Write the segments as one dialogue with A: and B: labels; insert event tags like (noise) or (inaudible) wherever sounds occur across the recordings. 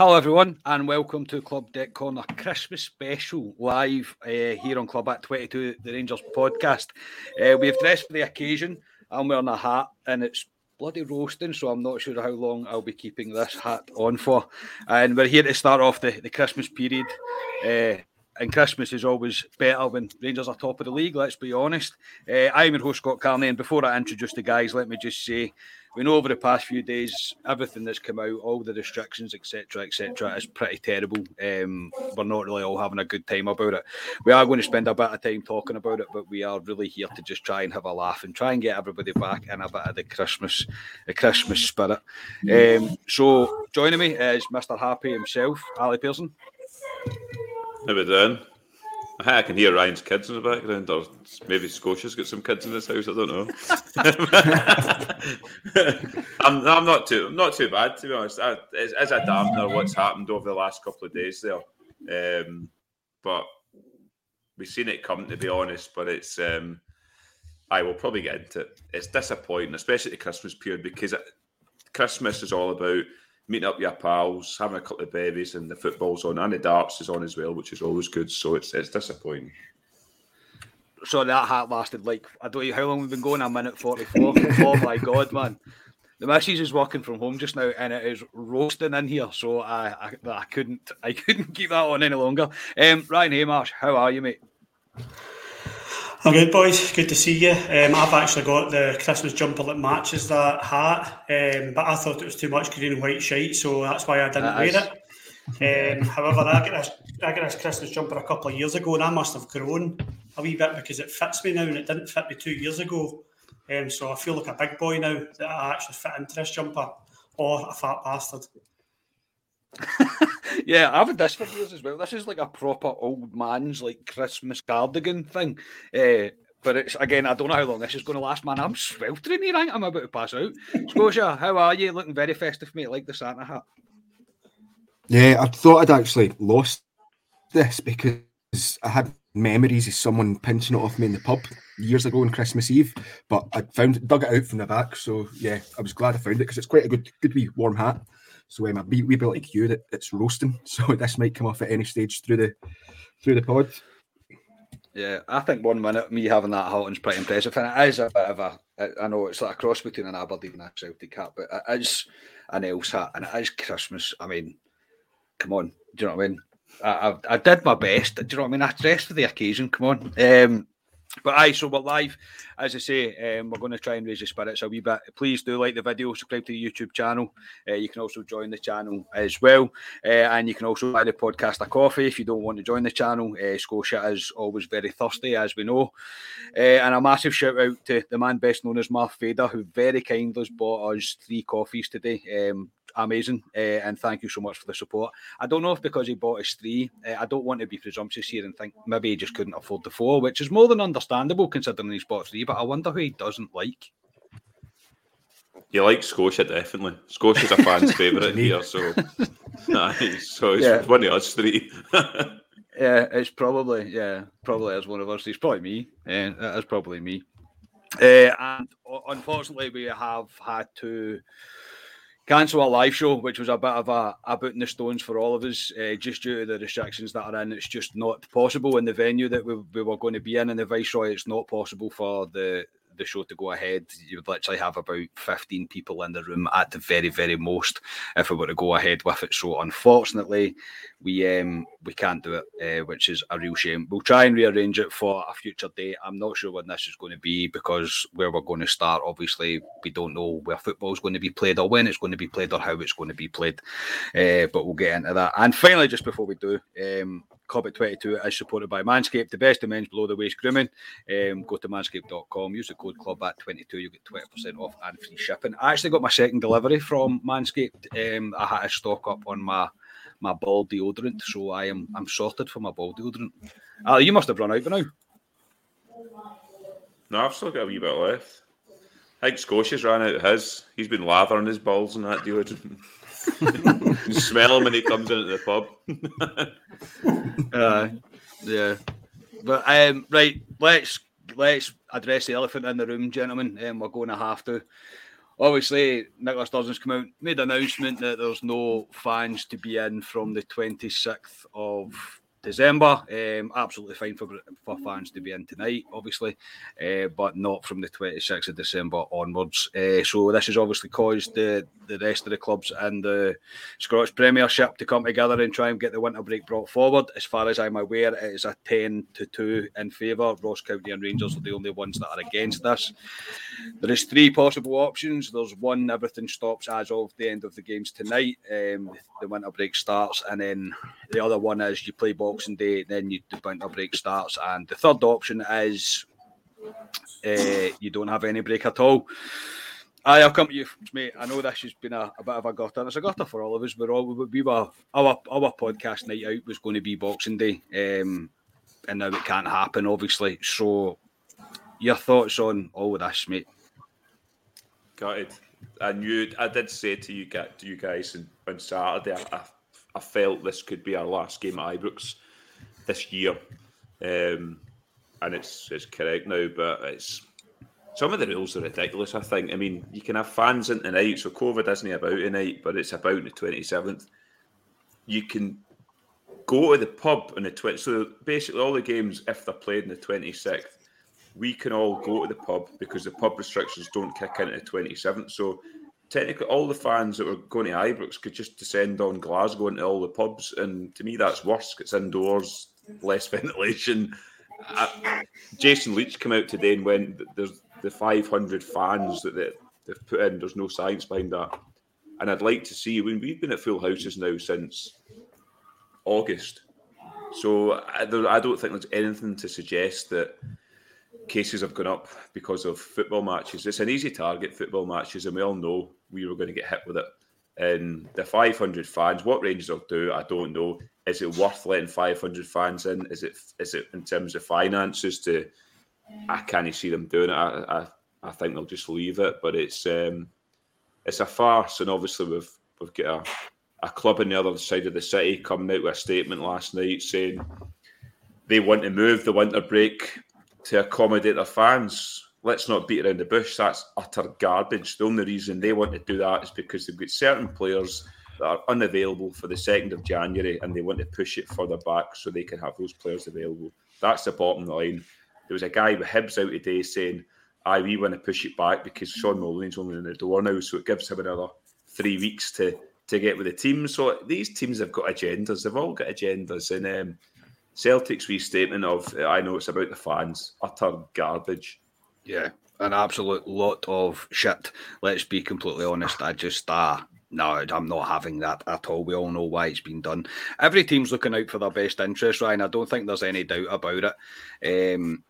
A: Hello, everyone, and welcome to Club Deck Corner Christmas special live uh, here on Club at 22, the Rangers podcast. Uh, we have dressed for the occasion. I'm wearing a hat, and it's bloody roasting, so I'm not sure how long I'll be keeping this hat on for. And we're here to start off the, the Christmas period. Uh, and Christmas is always better when Rangers are top of the league, let's be honest. Uh, I'm your host, Scott Carney, and before I introduce the guys, let me just say we know over the past few days, everything that's come out, all the restrictions, etc., etc., is pretty terrible. Um, we're not really all having a good time about it. We are going to spend a bit of time talking about it, but we are really here to just try and have a laugh and try and get everybody back in a bit of the Christmas, the Christmas spirit. Um, so joining me is Mr. Happy himself, Ali Pearson.
B: We doing? I can hear Ryan's kids in the background, or maybe Scotia's got some kids in this house. I don't know. (laughs) I'm, I'm not too I'm not too bad to be honest. I, as, as a what's happened over the last couple of days there, um, but we've seen it come. To be honest, but it's um, I will probably get into it. It's disappointing, especially the Christmas period, because Christmas is all about meeting up your pals, having a couple of babies, and the football's on, and the darts is on as well, which is always good. So it's it's disappointing.
A: So that hat lasted like I don't know how long we've been going. A minute forty four. (laughs) oh my god, man! The missus is working from home just now, and it is roasting in here. So I I, I couldn't I (laughs) couldn't keep that on any longer. Um, Ryan Haymarsh, how are you, mate?
C: I'm good, boys. Good to see you. Um, I've actually got the Christmas jumper that matches that hat, um, but I thought it was too much green and white shite, so that's why I didn't that wear is. it. Um, (laughs) however, I got this I got this Christmas jumper a couple of years ago, and I must have grown a wee bit because it fits me now, and it didn't fit me two years ago. Um, so I feel like a big boy now that I actually fit into this jumper, or a fat bastard.
A: Yeah, I've had this for years as well. This is like a proper old man's like Christmas cardigan thing. Uh, but it's again, I don't know how long this is going to last, man. I'm sweltering here. I'm about to pass out. Scotia, how are you? Looking very festive, mate, like the Santa hat.
D: Yeah, I thought I'd actually lost this because I had memories of someone pinching it off me in the pub years ago on Christmas Eve, but I found dug it out from the back. So yeah, I was glad I found it because it's quite a good, good wee warm hat. So um, a wee, wee bit like you that it's roasting. (laughs) So this might come off at any stage through the through the pod.
A: Yeah, I think one minute me having that hat is pretty impressive, and it is a bit of a. I know it's like a cross between an Aberdeen and a Celtic hat, but it is an else hat, and it is Christmas. I mean, come on, do you know what I mean? I, I, I did my best. Do you know what I mean? I dressed for the occasion. Come on. Um, but aye, so we're live. As I say, um, we're going to try and raise the spirits a wee bit. Please do like the video, subscribe to the YouTube channel. Uh, you can also join the channel as well. Uh, and you can also buy the podcast a coffee if you don't want to join the channel. Uh, Scotia is always very thirsty, as we know. Uh, and a massive shout out to the man best known as Mark Fader, who very kindly has bought us three coffees today. Um, amazing. Uh, and thank you so much for the support. I don't know if because he bought us three, uh, I don't want to be presumptuous here and think maybe he just couldn't afford the four, which is more than understandable considering he's bought three. But I wonder who he doesn't like.
B: You like Scotia, definitely. Scotia's a fan's (laughs) favourite here, so (laughs) nice. So it's yeah. one of us three. (laughs)
A: yeah, it's probably yeah, probably as one of us. It's probably me. Yeah, uh, it's probably me. Uh, and unfortunately, we have had to cancel a live show, which was a bit of a, a boot in the stones for all of us, uh, just due to the restrictions that are in. It's just not possible in the venue that we, we were going to be in in the Viceroy. It's not possible for the the show to go ahead, you would literally have about 15 people in the room at the very, very most if we were to go ahead with it. So unfortunately, we um we can't do it, uh, which is a real shame. We'll try and rearrange it for a future date. I'm not sure when this is going to be because where we're going to start, obviously, we don't know where football is going to be played or when it's going to be played or how it's going to be played. Uh, but we'll get into that. And finally, just before we do, um, At 22 is supported by Manscaped, the best of men's below the waist grooming. Um, go to manscaped.com, use the code club at 22, you get 20% off and free shipping. I actually got my second delivery from Manscaped. Um, I had to stock up on my my ball deodorant, so I am I'm sorted for my ball deodorant. Uh, you must have run out by now.
B: No, I've still got a wee bit left. I think Scotia's ran out of his. He's been lathering his balls in that deodorant. (laughs) you smell him when he comes into the pub. (laughs)
A: uh, yeah. But um, right, let's let's address the elephant in the room, gentlemen. Um, we're going to have to. Obviously, Nicola Sturgeon's come out, made an announcement that there's no fans to be in from the 26th of December. Um, absolutely fine for, for fans to be in tonight, obviously, uh, but not from the 26th of December onwards. Uh, so this has obviously caused the, the rest of the clubs and the Scottish Premiership to come together and try and get the winter break brought forward. As far as I'm aware, it is a 10 to 2 in favour. Ross County and Rangers are the only ones that are against this. There is three possible options. There's one, everything stops as of the end of the games tonight. Um, the winter break starts, and then the other one is you play Boxing Day, then you, the winter break starts, and the third option is uh, you don't have any break at all. I, will come to you, mate. I know this has been a, a, bit of a gutter. It's a gutter for all of us. We're all we were our our podcast night out was going to be Boxing Day, um, and now it can't happen, obviously. So, your thoughts on all of this, mate?
B: Got it. I knew I did say to you, you guys on Saturday, I, I felt this could be our last game at Ibrox this year, um, and it's it's correct now. But it's some of the rules are ridiculous. I think. I mean, you can have fans in tonight, so COVID isn't about tonight, but it's about the twenty seventh. You can go to the pub on the twenty. So basically, all the games, if they're played on the twenty sixth, we can all go to the pub because the pub restrictions don't kick in at the twenty seventh. So technically all the fans that were going to Ibrox could just descend on Glasgow into all the pubs, and to me that's worse. It's indoors, less (laughs) ventilation. Uh, Jason Leitch came out today and went, "There's the 500 fans that they, they've put in. There's no science behind that." And I'd like to see when we've been at full houses now since August, so I, I don't think there's anything to suggest that cases have gone up because of football matches. It's an easy target, football matches, and we all know we were going to get hit with it. And the 500 fans, what Rangers will do, I don't know. Is it worth letting 500 fans in? Is it is it in terms of finances to? I can't see them doing it. I, I, I think they'll just leave it. But it's um, it's a farce, and obviously we've we've got a, a club on the other side of the city coming out with a statement last night saying they want to move the winter break to accommodate their fans. Let's not beat around the bush. That's utter garbage. The only reason they want to do that is because they've got certain players that are unavailable for the 2nd of January and they want to push it further back so they can have those players available. That's the bottom line. There was a guy with Hibs out today saying, I we want to push it back because Shaun Maloney's only in the door now, so it gives him another three weeks to to get with the team. So these teams have got agendas. They've all got agendas, and um, Celtic's restatement of I know it's about the fans, utter garbage.
A: Yeah, an absolute lot of shit. Let's be completely honest. I just uh no, I'm not having that at all. We all know why it's been done. Every team's looking out for their best interest, Ryan. I don't think there's any doubt about it. Um,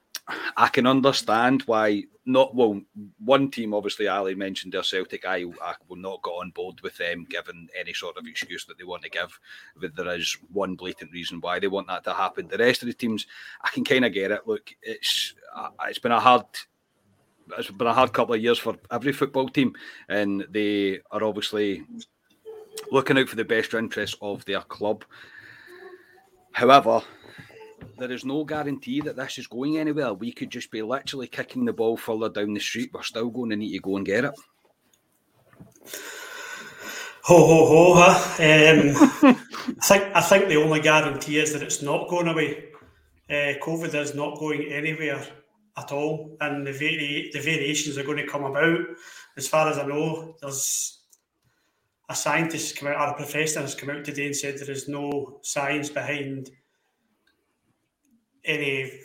A: I can understand why not. Well, one team, obviously, Ali mentioned their Celtic. I, I will not get on board with them, given any sort of excuse that they want to give. But there is one blatant reason why they want that to happen. The rest of the teams, I can kind of get it. Look, it's it's been a hard. It's been a hard couple of years for every football team, and they are obviously looking out for the best interests of their club. However, there is no guarantee that this is going anywhere. We could just be literally kicking the ball further down the street. We're still going to need to go and get it.
C: Ho ho ho! Huh? Um, I think I think the only guarantee is that it's not going away. Uh, COVID is not going anywhere at all, and the vari- the variations are going to come about. As far as I know, there's a scientist come out, or a professor has come out today and said there is no science behind any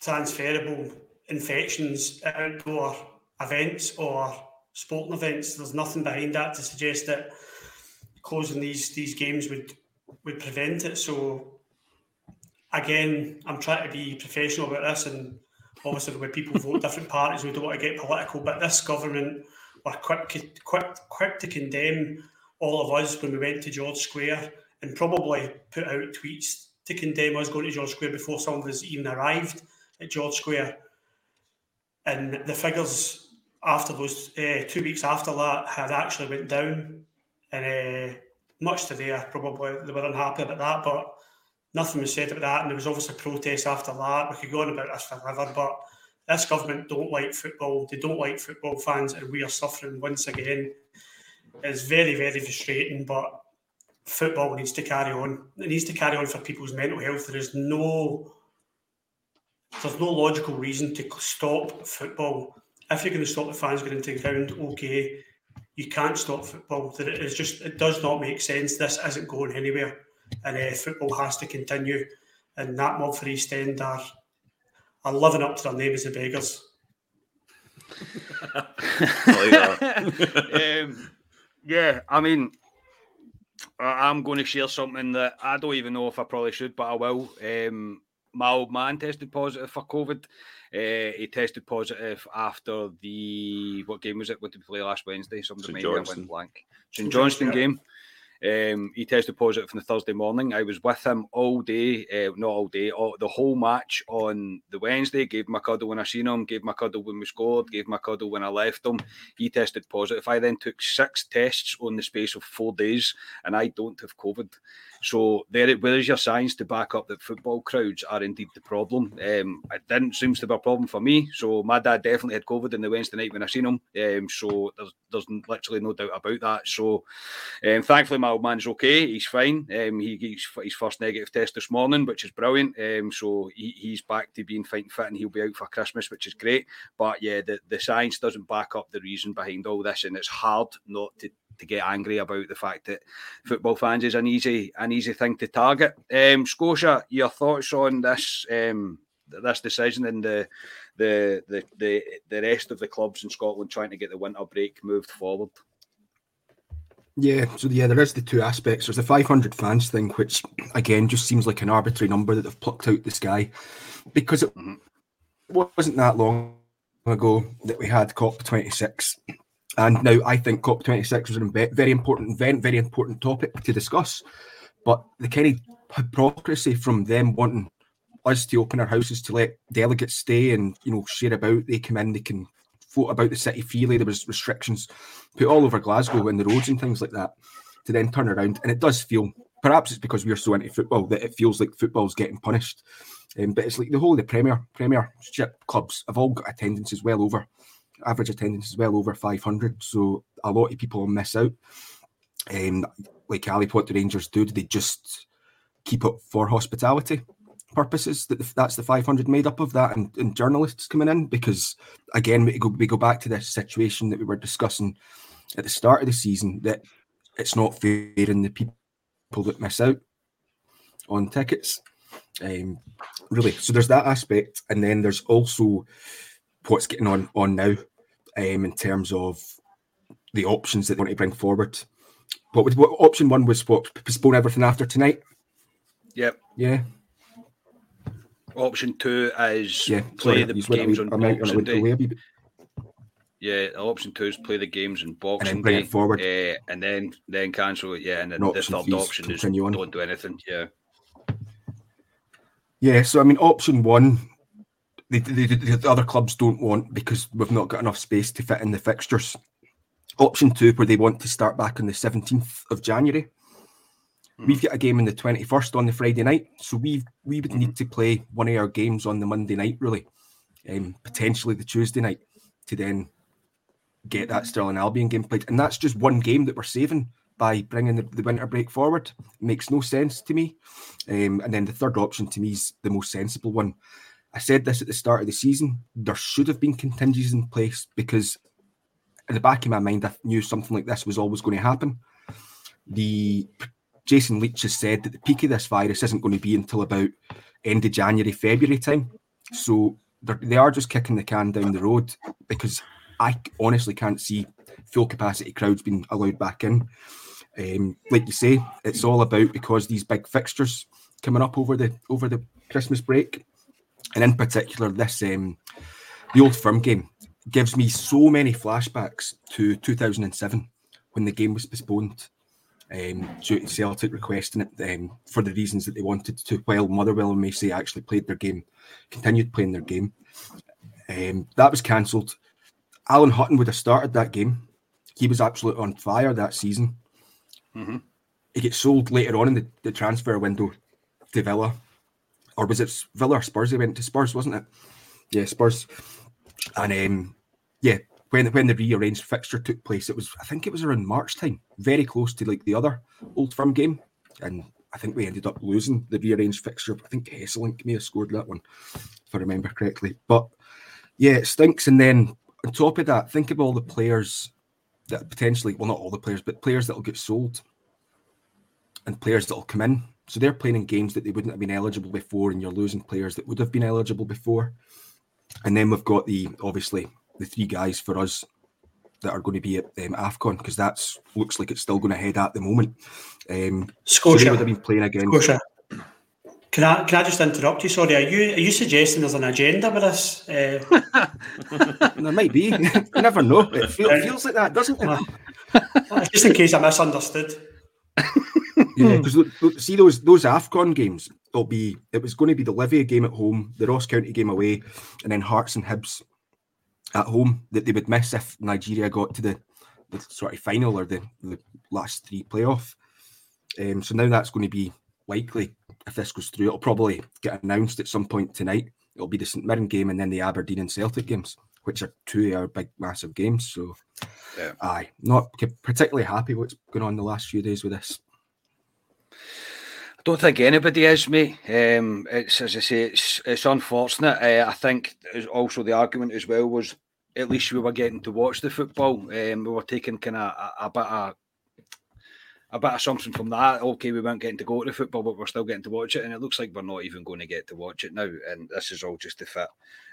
C: transferable infections at outdoor events or sporting events. There's nothing behind that to suggest that closing these these games would would prevent it. So again, I'm trying to be professional about this, and obviously when people vote (laughs) different parties, we don't want to get political. But this government were quick quick quick to condemn all of us when we went to George Square and probably put out tweets to condemn us going to George Square before some of us even arrived at George Square. and the figures after those uh, two weeks after that had actually went down, and uh, much today probably they were unhappy about that, but nothing was said about that, and there was obviously protests after that. We could go on about this forever, but this government don't like football. They don't like football fans, and we are suffering once again. It's very, very frustrating, but football needs to carry on. It needs to carry on for people's mental health. There is no, there's no logical reason to stop football. If you're going to stop the fans going into the ground, okay. You can't stop football. That It is just, it does not make sense. This isn't going anywhere, and uh, football has to continue. And that mob for East End are are living up to their name as the beggars. (laughs) (laughs)
A: um, yeah, I mean, I'm going to share something that I don't even know if I probably should, but I will. Um, my old man tested positive for COVID. Uh, he tested positive after the what game was it? What did we play last Wednesday? Somebody maybe went blank. St Johnstone game. Um, he tested positive on the Thursday morning. I was with him all day, uh, not all day, all, the whole match on the Wednesday. Gave him a cuddle when I seen him, gave him a cuddle when we scored, gave him a cuddle when I left him. He tested positive. I then took six tests on the space of four days, and I don't have COVID. So there, where is your science to back up that football crowds are indeed the problem? Um, it didn't seem to be a problem for me. So my dad definitely had COVID in the Wednesday night when I seen him. Um, so there's there's literally no doubt about that. So um, thankfully my old man's okay. He's fine. Um, he he's his first negative test this morning, which is brilliant. Um, so he, he's back to being fine fit and he'll be out for Christmas, which is great. But yeah, the, the science doesn't back up the reason behind all this, and it's hard not to to get angry about the fact that football fans is an easy an easy thing to target. Um, Scotia, your thoughts on this um, this decision and the, the the the the rest of the clubs in Scotland trying to get the winter break moved forward?
D: Yeah, so yeah, there is the two aspects. There's the 500 fans thing, which again just seems like an arbitrary number that they've plucked out the sky, because it mm-hmm. wasn't that long ago that we had COP26, and now I think COP26 was a very important event, very important topic to discuss. But the kind of hypocrisy from them wanting us to open our houses to let delegates stay and you know share about, they come in, they can vote about the city freely. There was restrictions put all over Glasgow and the roads and things like that. To then turn around, and it does feel perhaps it's because we're so into football that it feels like football's getting punished. Um, but it's like the whole of the Premier Premiership clubs have all got attendances well over average attendance is well over 500, so a lot of people miss out. Um, like Ali, what the Rangers do? Do they just keep it for hospitality purposes? That that's the 500 made up of that, and, and journalists coming in because again we go we go back to this situation that we were discussing at the start of the season that it's not fair in the people that miss out on tickets. Um, really, so there's that aspect, and then there's also what's getting on on now um, in terms of the options that they want to bring forward. What would what option one was what postpone everything after tonight?
A: Yep.
D: Yeah.
A: Option two is yeah, play the games on Boxing Day. Yeah, option two is play the games in Boxing
D: and bring Day, it forward,
A: uh, and then then cancel it. Yeah, and then the third option is on. don't do anything. Yeah.
D: Yeah, so I mean, option one the, the, the, other clubs don't want because we've not got enough space to fit in the fixtures. Option two, where they want to start back on the 17th of January. Mm. We've got a game on the 21st on the Friday night, so we we would mm. need to play one of our games on the Monday night, really, um, potentially the Tuesday night, to then get that Stirling Albion game played. And that's just one game that we're saving by bringing the, the winter break forward. It makes no sense to me. Um, and then the third option to me is the most sensible one. I said this at the start of the season. There should have been contingencies in place because, in the back of my mind, I knew something like this was always going to happen. The Jason Leitch has said that the peak of this virus isn't going to be until about end of January, February time. So they are just kicking the can down the road because I honestly can't see full capacity crowds being allowed back in. Um, like you say, it's all about because these big fixtures coming up over the over the Christmas break and in particular this um, the old firm game gives me so many flashbacks to 2007 when the game was postponed um, due to Celtic requesting it um, for the reasons that they wanted to, while Motherwell and Macy actually played their game, continued playing their game. Um, that was cancelled. Alan Hutton would have started that game. He was absolutely on fire that season.
A: Mm-hmm.
D: He gets sold later on in the, the transfer window to Villa. Or was it Villa or Spurs? He went to Spurs, wasn't it? Yeah, Spurs. And um, yeah, when when the rearranged fixture took place, it was I think it was around March time, very close to like the other Old Firm game, and I think we ended up losing the rearranged fixture. I think Hesselink may have scored that one, if I remember correctly. But yeah, it stinks. And then on top of that, think of all the players that potentially, well, not all the players, but players that will get sold and players that will come in. So they're playing in games that they wouldn't have been eligible before, and you're losing players that would have been eligible before. And then we've got the obviously the three guys for us that are going to be at um, Afcon because that looks like it's still going ahead at the moment. Um,
C: Scotia
D: so would have been playing again.
C: Scotia. Can I can I just interrupt you? Sorry, are you are you suggesting there's an agenda with this? Uh, (laughs)
D: there might be. you never know. It feel, feels like that, doesn't it?
C: just in case I misunderstood.
D: yeah, because see those those Afcon games. It'll be it was going to be the Livia game at home, the Ross County game away, and then Hearts and Hibs at home that they would miss if Nigeria got to the, the sort of final or the, the last three playoff. Um, so now that's going to be likely if this goes through. It'll probably get announced at some point tonight. It'll be the St Mirren game and then the Aberdeen and Celtic games, which are two of our big, massive games. So, yeah. aye, not particularly happy what's going on the last few days with this.
A: I don't think anybody is, mate. Um, it's as I say, it's it's unfortunate. Uh, I think also the argument as well was at least we were getting to watch the football. Um, we were taking kind of a, a, bit of a bit of something from that. Okay, we weren't getting to go to the football, but we're still getting to watch it, and it looks like we're not even going to get to watch it now. And this is all just to fit.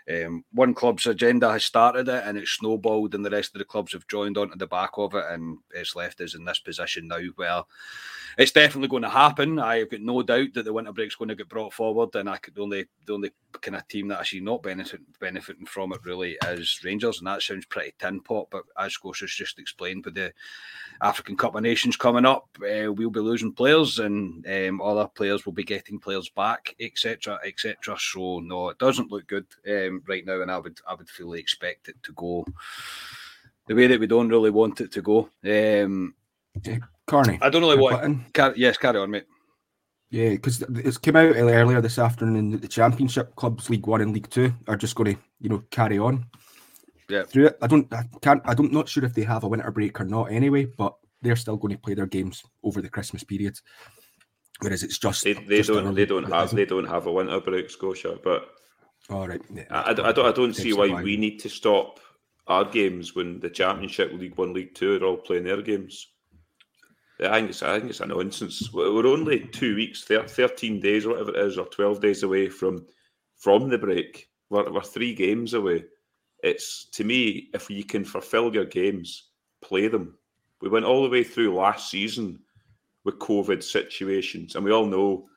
A: Um, one club's agenda has started it, and it's snowballed, and the rest of the clubs have joined onto the back of it, and it's left us in this position now where it's definitely going to happen. I've got no doubt that the winter break's going to get brought forward, and I could only the only kind of team that I see not benefit, benefiting from it really is Rangers, and that sounds pretty tin pot. But as Scotia's just explained, with the African Cup of Nations coming up, uh, we'll be losing players, and um, other players will be getting players back, etc., etc. So no, it doesn't look good um, right now, and I would I would fully expect it to go the way that we don't really want it to go. Um,
D: Carney.
A: I don't really want. Car- yes, carry on, mate.
D: Yeah, because it's came out earlier this afternoon that the Championship clubs, League One and League Two, are just going to, you know, carry on.
A: Yeah.
D: Through it, I don't, I can't, I don't, not sure if they have a winter break or not. Anyway, but they're still going to play their games over the Christmas period. Whereas it's just
B: they, they
D: just
B: don't, they don't have, they don't have a winter break, Scotia. But
D: all right,
B: yeah, I, I, I, don't, I don't see why we need to stop our games when the Championship, League One, League Two are all playing their games. I think it's I think it's a nonsense. We're only two weeks, 13 days or whatever it is, or 12 days away from from the break. We're, we're three games away. It's to me, if you can fulfil your games, play them. We went all the way through last season with COVID situations, and we all know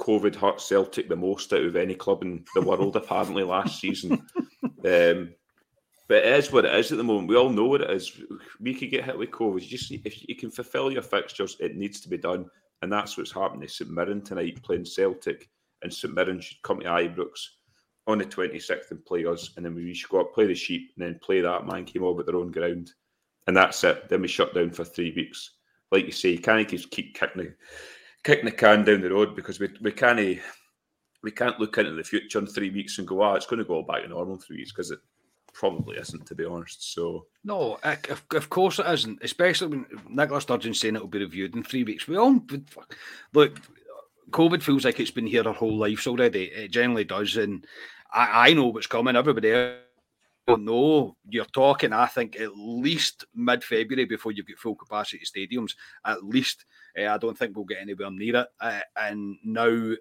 B: COVID hurt Celtic the most out of any club in the world, (laughs) apparently last season. Um, but it is what it is at the moment. We all know what it is. We could get hit with COVID. You just if you can fulfil your fixtures, it needs to be done, and that's what's happening to St Mirren tonight, playing Celtic, and St Mirren should come to Ibrox on the twenty sixth and play us, and then we should go up, play the sheep, and then play that man came over at their own ground, and that's it. Then we shut down for three weeks. Like you say, you can't just keep kicking the kicking the can down the road because we we can't we can't look into the future in three weeks and go, ah, oh, it's going to go back to normal in three weeks because it probably isn't, to be honest. So
A: no, of, of course it isn't. Especially when Nicola Sturgeon's saying it will be reviewed in three weeks. We all look. COVID feels like it's been here our whole lives already. It generally does, and I, I know what's coming. Everybody don't know. You're talking, I think, at least mid February before you get full capacity stadiums. At least, uh, I don't think we'll get anywhere near it. Uh, and now,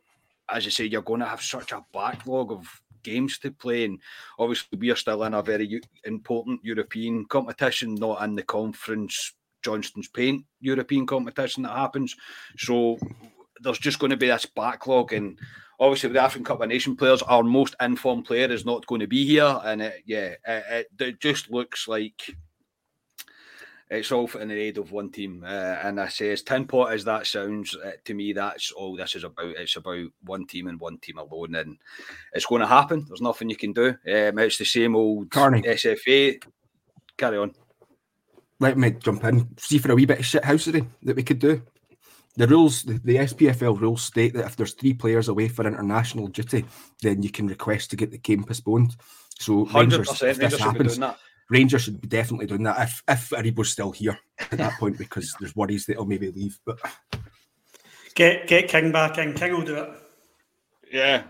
A: as you say, you're going to have such a backlog of games to play. And obviously, we are still in a very important European competition, not in the conference Johnstone's Paint European competition that happens. So there's just going to be this backlog. And obviously, with the African Cup of Nation players, our most informed player is not going to be here. And it, yeah, it, it, just looks like it's all in the aid of one team. Uh, and I say, as tin pot as that sounds, uh, to me, that's all this is about. It's about one team and one team alone, and it's going to happen. There's nothing you can do. Um, it's the same old
D: Carney.
A: SFA. Carry on.
D: Let me jump in. See for a wee bit of shit shithousery that we could do. The rules, the, the SPFL rules state that if there's three players away for international duty, then you can request to get the game postponed. So
A: Hundred
D: Rangers,
A: percent.
D: if
A: Rangers
D: this
A: should be
D: happens,
A: doing that.
D: Rangers should be definitely doing that if if Aribo's still here at that point because there's worries that he'll maybe leave. But
C: Get get King back in. King will do it.
A: Yeah,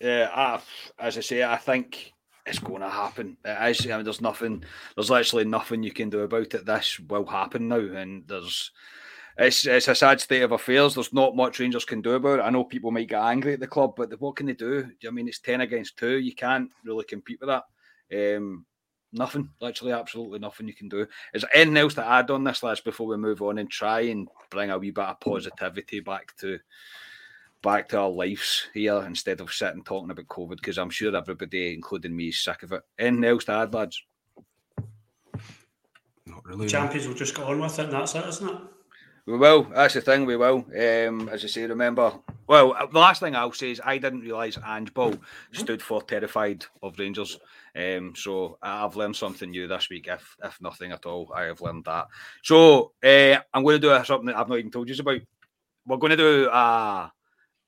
A: yeah. I, as I say, I think it's going to happen. It is. I mean, there's nothing. There's literally nothing you can do about it. This will happen now, and there's. It's it's a sad state of affairs. There's not much Rangers can do about it. I know people might get angry at the club, but what can they do? I mean, it's ten against two. You can't really compete with that. Um, nothing. Literally, absolutely nothing you can do. Is there anything else to add on this list before we move on and try and bring a wee bit of positivity back to back to our lives here instead of sitting talking about COVID because I'm sure everybody, including me, is sick of it. Anything else to add, lads?
D: not really.
C: Champions will just go on with it, and that's it, isn't it?
A: We will. That's the thing. We will. Um, as I say, remember. Well, uh, the last thing I'll say is I didn't realise Ange Ball stood for terrified of Rangers. Um, so I've learned something new this week. If if nothing at all, I have learned that. So uh, I'm going to do something that I've not even told you about. We're going to do a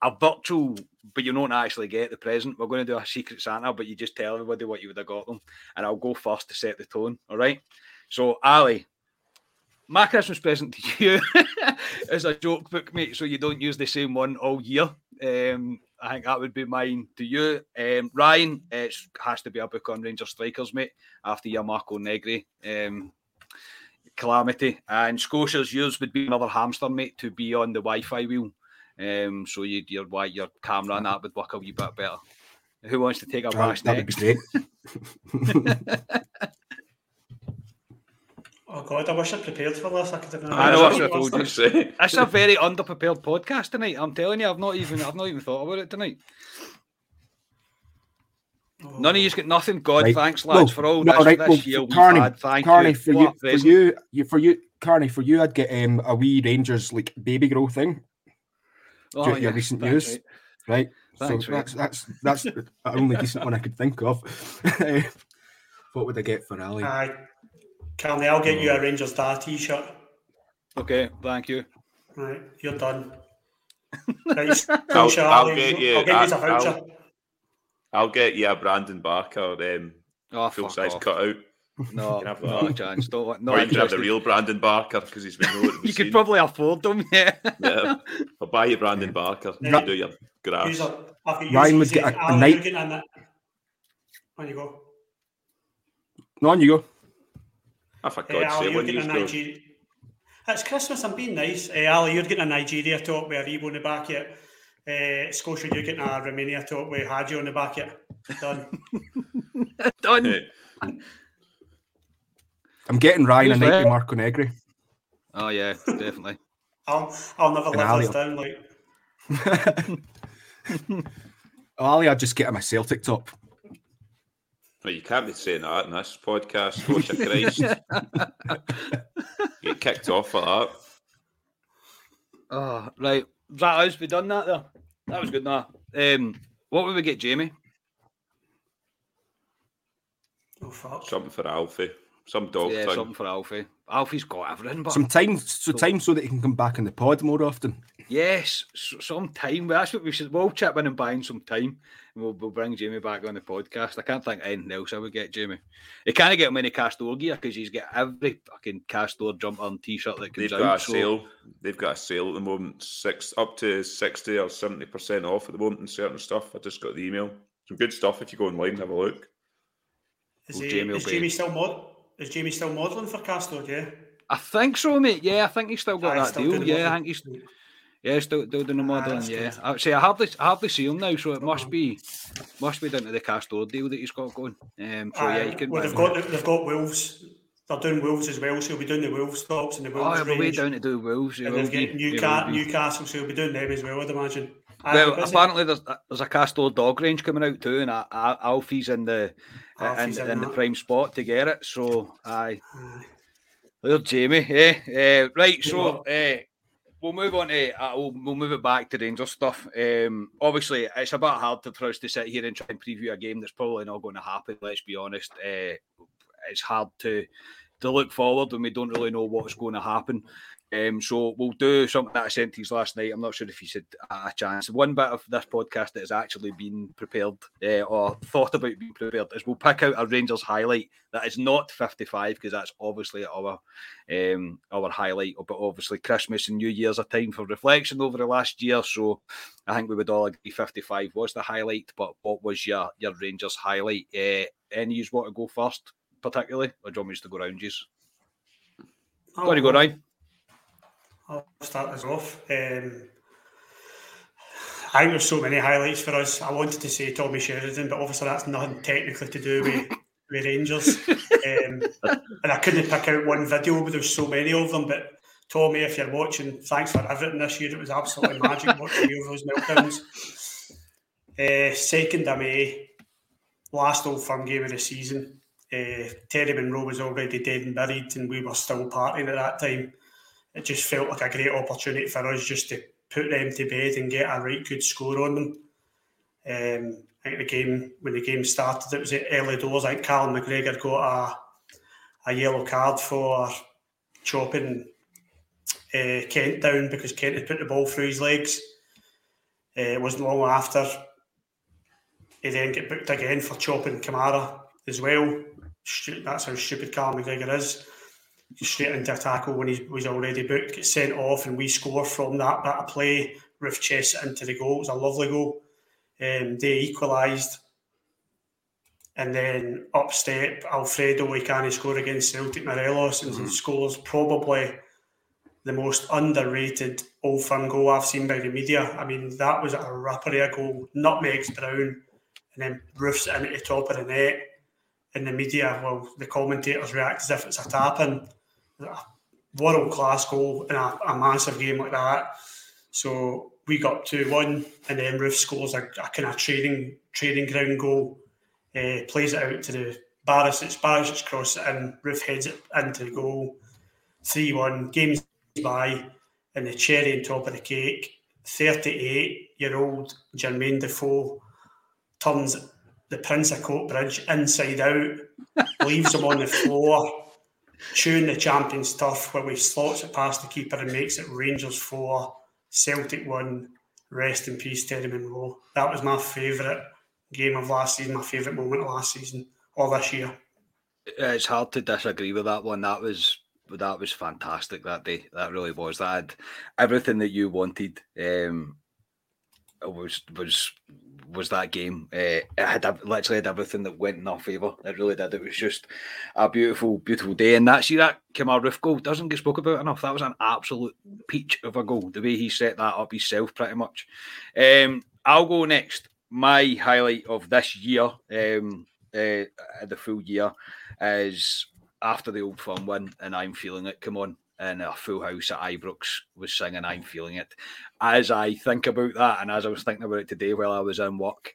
A: a virtual, but you don't actually get the present. We're going to do a secret Santa, but you just tell everybody what you would have got them, and I'll go first to set the tone. All right. So Ali, my Christmas present to you (laughs) is a joke book, mate, so you don't use the same one all year. Um, I think that would be mine to you. Um, Ryan, it has to be a book on Ranger Strikers, mate, after your Marco Negri um, calamity. And Scotia's yours would be another hamster, mate, to be on the Wi Fi wheel. Um, so you, your, your camera and that would work a wee bit better. Who wants to take a bash
D: that would be
A: next? (laughs) (laughs)
D: great.
C: Oh God, I wish I prepared for this. I could have.
A: I know,
B: I
A: I should told you.
B: say.
A: It's (laughs) a very underprepared podcast tonight. I'm telling you, I've not even I've not even thought about it tonight. None of you's got nothing. God,
D: Right.
A: thanks,
D: Well,
A: for all
D: no,
A: this,
D: right,
A: this
D: well,
A: year we've
D: Carney,
A: had. Thank
D: Carney,
A: you.
D: for you, for you, you, for you, Carney, for you, I'd get um, a wee Rangers like baby grow thing,
A: Oh,
D: your
A: yeah,
D: recent
A: thanks,
D: news.
A: right.
D: right?
A: Thanks,
D: so
A: mate.
D: that's that's that's the only decent one I could think of. (laughs) what would I get for Ali?
C: Aye, Carney, I'll get you a Rangers Dad T-shirt.
A: Okay, thank you.
C: Right, you're done. (laughs) Right,
B: I'll-
C: Scotia,
B: I'll get you-
C: I'll get you a
B: I'll-
C: voucher.
B: I'll get you a Brandon Barker um,
A: Oh,
B: full
A: fuck
B: size
A: off.
B: cutout.
A: No,
B: can have
A: not
B: that.
A: a chance. Don't, want- not
B: or you can have the real Brandon Barker because he's been (laughs) nowhere to be
A: You could
B: seen.
A: probably afford them, (laughs) yeah.
B: Yeah. I'll buy you Brandon Barker. You
C: Yeah.
B: do your grass.
C: Use a, I've
D: Ryan
C: you,
D: would get a- a
C: Ali,
D: night-
C: you're getting in that. On you go.
D: No, on you go.
B: Oh, for
C: Hey,
B: God's
C: Ali,
B: sake,
C: you're
B: when
C: getting
B: you
C: a. Nigeria. It's Christmas. I'm being nice. Hey, Ali, you're getting a Nigeria top with Aribo on the back of it. Uh, Scotia, you're getting a Romania top with Hagi on the back of it. Done. (laughs)
A: Done.
B: Hey,
D: I'm getting Ryan and
A: Who's
D: night
A: that?
D: Marco Negri.
A: Oh, yeah, definitely. (laughs)
C: I'll, I'll never
D: And
C: live
D: Ali
C: this down. Like, (laughs)
D: Ali, I'd just get him a Celtic top.
B: Well, you can't be saying that in this podcast. Scotia Christ. (laughs) Get kicked off for that.
A: Oh, right. Is that us? We done that there? That was good, nah. Um, what would we get, Jamie?
C: oh fuck.
B: Something for Alfie. Some dog
A: yeah,
B: thing.
A: something for Alfie. Alfie's got everything, but
D: Some time, so time so that he can come back in the pod more often.
A: yes, s- some time. Well, That's what we should. We'll chip in and buy him some time, and we'll, we'll bring Jamie back on the podcast. I can't think of anything else I would get Jamie. He can't get him any Castore gear because he's got every fucking Castore jumper and t-shirt that
B: They've
A: comes
B: got
A: out.
B: a
A: so-
B: sale. They've got a sale at the moment, six up to sixty or seventy percent off at the moment in certain stuff. I just got the email. Some good stuff if you go online and have a look.
C: Is,
A: Well,
C: he,
A: Jamie
C: is Jamie still mod? Is Jamie still modelling for Castore? Yeah.
A: I think so, mate. Yeah, I think he's still got that
C: still
A: deal. Yeah, I think he's yeah still, still doing the modelling.
C: that's
A: Yeah,
C: good.
A: I would say I hardly I hardly see him now, so it must
C: Uh-huh.
A: be must be down to the Castore deal that he's got going. Um, so yeah,
C: Aye,
A: you can.
C: well, they've got they've got Wolves. They're doing Wolves as well, so he'll be doing the Wolves tops and the
A: Oh,
C: Wolves
A: yeah, but way
C: range.
A: down to do Wolves.
C: and they've got Newcastle. Newcastle, so he'll be doing them as well, I'd imagine.
A: Well, apparently there's there's a Castore dog range coming out too, and uh, uh, Alfie's in the uh, in,
C: Alfie's in
A: in the prime spot to get it. So aye. There's Jamie. Eh? Uh, right, so uh, we'll move on to uh, we'll, we'll move it back to Rangers stuff. Um, obviously, it's a bit hard to, for us to sit here and try and preview a game that's probably not going to happen. Let's be honest. Uh, it's hard to to look forward when we don't really know what's going to happen. Um, so we'll do something that I sent to you last night. I'm not sure if you said a chance. One bit of this podcast that has actually been prepared uh, or thought about being prepared is we'll pick out a Rangers highlight that is not 55 because that's obviously our um, our highlight. But obviously Christmas and New Year's a time for reflection over the last year. So I think we would all agree 55 was the highlight. But what was your your Rangers highlight? Uh, any you want to go first, particularly, or do you want me to go around you? Oh, Got to go, Ryan.
C: I'll start us off. Um, I think there's so many highlights for us. I wanted to say Tommy Sheridan, but obviously that's nothing technically to do with, (laughs) with Rangers. Um, and I couldn't pick out one video, but there's so many of them. But Tommy, if you're watching, thanks for everything this year. It was absolutely magic watching you those meltdowns. Uh, second of May, last Old Firm game of the season. Uh, Terry Munro was already dead and buried, and we were still partying at that time it just felt like a great opportunity for us just to put them to bed and get a right good score on them. Um, I think the game when the game started, it was at early doors. I think Callum McGregor got a a yellow card for chopping uh, Kent down because Kent had put the ball through his legs. Uh, it wasn't long after he then get booked again for chopping Kamara as well. That's how stupid Callum McGregor is straight into a tackle when he was already booked, gets sent off, and we score from that bit of play. Roofe chest into the goal. It was a lovely goal. Um, they equalised. And then up step Alfredo, he can't score against Celtic Morelos and mm-hmm. scores probably the most underrated Old Firm goal I've seen by the media. I mean, that was a a goal. Nutmegs Brown and then Roofe's into the top of the net. In the media, well, the commentators react as if it's a tap in world class goal in a, a, massive game like that. So we got two one, and then Roofe scores a, a kind of trading trading ground goal, uh, plays it out to the Barisic. Barisic cross it in, Roofe heads it into the goal. Three one, games by, and the cherry on top of the cake. Thirty-eight year old Jermaine Defoe turns the Prince of Coatbridge inside out, leaves him on the floor chewing the champions turf where we slots it past the keeper and makes it Rangers 4, Celtic 1. Rest in peace, Terry Munro. That was my favourite game of last season, my favourite moment of last season or this year.
A: It's hard to disagree with that one. That was that was fantastic that day. That really was. That everything that you wanted. Um, was was was that game. Uh, it had literally had everything that went in our favour. It really did. It was just a beautiful, beautiful day. And that see that Kemar Roofe goal doesn't get spoke about enough. That was an absolute peach of a goal. The way he set that up himself, pretty much. Um, I'll go next. My highlight of this year, um, uh, the full year, is after the old firm win, and I'm feeling it. Come on, and a full house at Ibrox was singing I'm Feeling It. As I think about that, and as I was thinking about it today while I was in work,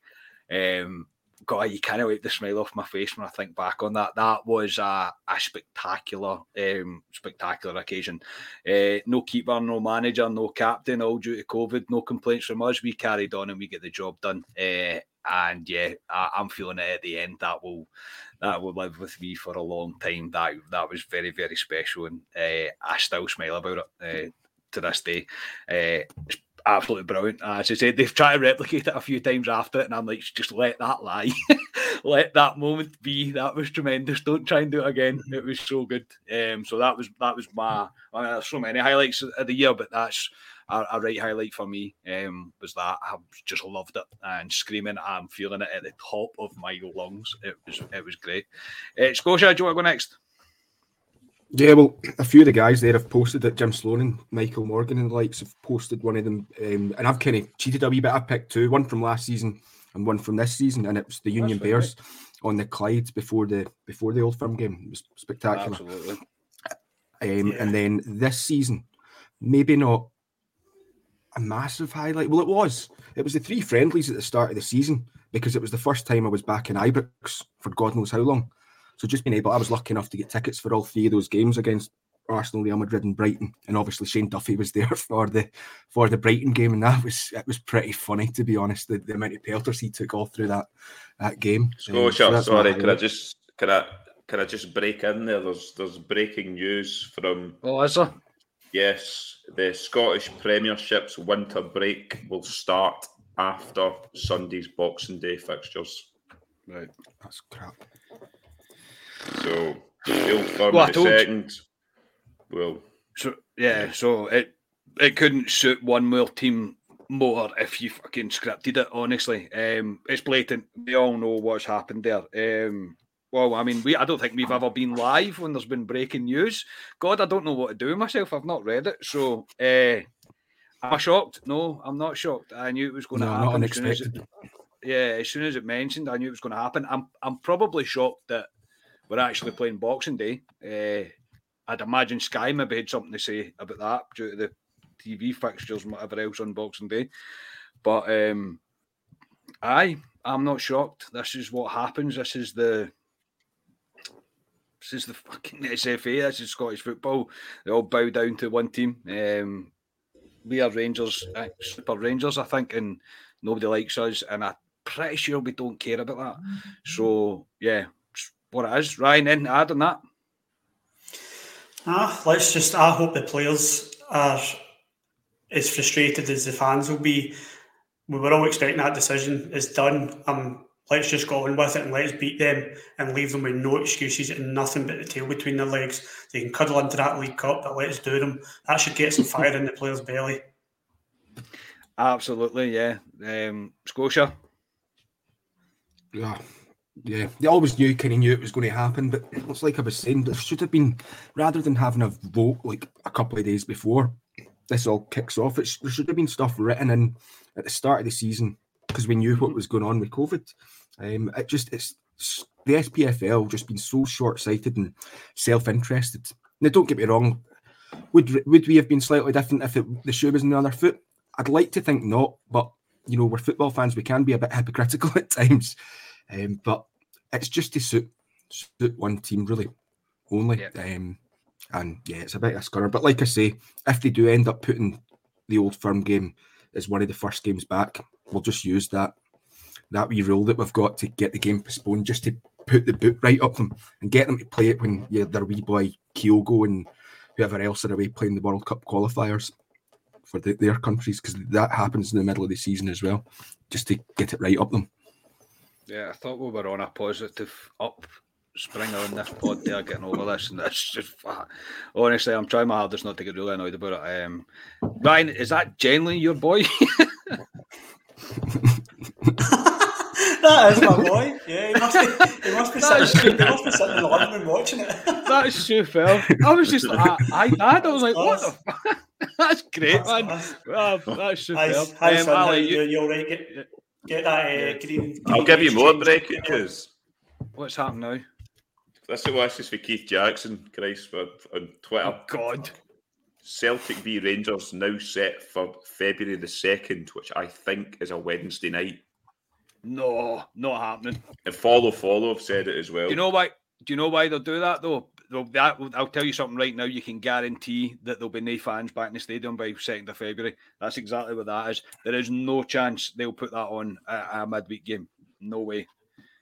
A: um, God, you kind of wipe the smile off my face when I think back on that. That was a, a spectacular, um, spectacular occasion. Uh, no keeper, no manager, no captain, all due to COVID. No complaints from us. We carried on and we get the job done. Uh, and yeah, I, am feeling it at the end. That will that will live with me for a long time. That that was very very special, and uh, I still smile about it to this day. Absolutely brilliant. As I said, they've tried to replicate it a few times after it, and I'm like, just let that lie, (laughs) let that moment be. That was tremendous. Don't try and do it again. It was so good. Um, so that was that was my. I mean, so many highlights of the year, but that's a, a right highlight for me um, was that I just loved it and screaming. I'm feeling it at the top of my lungs. It was it was great. Uh, Scotia, do you want to go next?
D: Yeah, well, a few of the guys there have posted that Jim Sloan and Michael Morgan and the likes have posted one of them, um, and I've kind of cheated a wee bit. I picked two, one from last season and one from this season, and it was the Union Bears on the Clyde before the before the Old Firm game. It was spectacular. Absolutely. Um, yeah. And then this season, maybe not a massive highlight. Well, it was. It was the three friendlies at the start of the season because it was the first time I was back in Ibrox for God knows how long. So just being able, I was lucky enough to get tickets for all three of those games against Arsenal, Real Madrid, and Brighton, and obviously Shane Duffy was there (laughs) for the for the Brighton game, and that was it was pretty funny to be honest. The, the amount of pelters he took all through that that game.
B: Scotia, um, so sorry, can I just can I can I just break in there? There's there's breaking news from.
A: Oh, is there?
B: Yes, the Scottish Premiership's winter break will start after Sunday's Boxing Day fixtures.
A: Right,
D: that's crap.
B: So, Old (sighs) Firm well, the second. Well,
A: so yeah, so it it couldn't suit one more team more if you fucking scripted it. Honestly, um, it's blatant. We all know what's happened there. Um, well, I mean, we I don't think we've ever been live when there's been breaking news. God, I don't know what to do myself. I've not read it, so uh, am I shocked? No, I'm not shocked. I knew it was going
D: no,
A: to happen.
D: Not unexpected.
A: As it, yeah, as soon as it mentioned, I knew it was going to happen. I'm I'm probably shocked that we're actually playing Boxing Day. Uh, I'd imagine Sky maybe had something to say about that due to the TV fixtures and whatever else on Boxing Day. But um, I, I'm not shocked. This is what happens. This is the this is the fucking SFA. This is Scottish football. They all bow down to one team. Um, we are Rangers, uh, Super Rangers, I think, and nobody likes us. And I'm pretty sure we don't care about that. So yeah, what it is. Ryan, in add on that.
C: Ah, let's just. I hope the players are as frustrated as the fans will be. We were all expecting that decision is done. I'm let's just go on with it and let's beat them and leave them with no excuses and nothing but the tail between their legs. They can cuddle into that League Cup, but let's do them. That should get some fire in the player's belly.
A: Absolutely, yeah. Um, Scotia.
D: Yeah, yeah. They always knew, kind of knew it was going to happen, but it's like I was saying, there should have been, rather than having a vote like a couple of days before this all kicks off, it, there should have been stuff written in at the start of the season because we knew what was going on with COVID. Um, it just it's the SPFL just been so short sighted and self interested. Now, don't get me wrong. Would would we have been slightly different if it, the shoe was on the other foot? I'd like to think not, but you know we're football fans. We can be a bit hypocritical (laughs) at times, um, but it's just to suit suit one team really only. Um, and yeah, it's a bit of a scunner. But like I say, if they do end up putting the old firm game as one of the first games back, we'll just use that that wee rule that we've got to get the game postponed just to put the boot right up them and get them to play it when yeah, their wee boy Kyogo and whoever else are away playing the World Cup qualifiers for the, their countries because that happens in the middle of the season as well, just to get it right up them.
A: Yeah, I thought we were on a positive up springer on this pod there, getting over this, and it's just (laughs) honestly, I'm trying my hardest not to get really annoyed about it. Um, Ryan, is that genuinely your boy? (laughs)
C: that is my boy. Yeah, he must be. He must be sitting. He must be sitting in the living room watching it. (laughs)
A: that is so fair. I was just like, I, I, I was like, what the fuck? That's great,
C: that's
A: man. Well, that's so
C: fair. Hi, um, Ali, you, you all right? Get, get that uh, green,
B: I'll give you more breaking news.
A: What's happening now?
B: This is for Keith Jackson, Christ, on Twitter.
A: Oh, God.
B: Celtic v Rangers now set for February the 2nd, which I think is a Wednesday night.
A: No, not happening.
B: And follow, follow have said it as well.
A: Do you know why? Do you know why they'll do that though? They'll, that, I'll tell you something right now. You can guarantee that there'll be no fans back in the stadium by second of February. That's exactly what that is. There is no chance they'll put that on a, a midweek game. No way.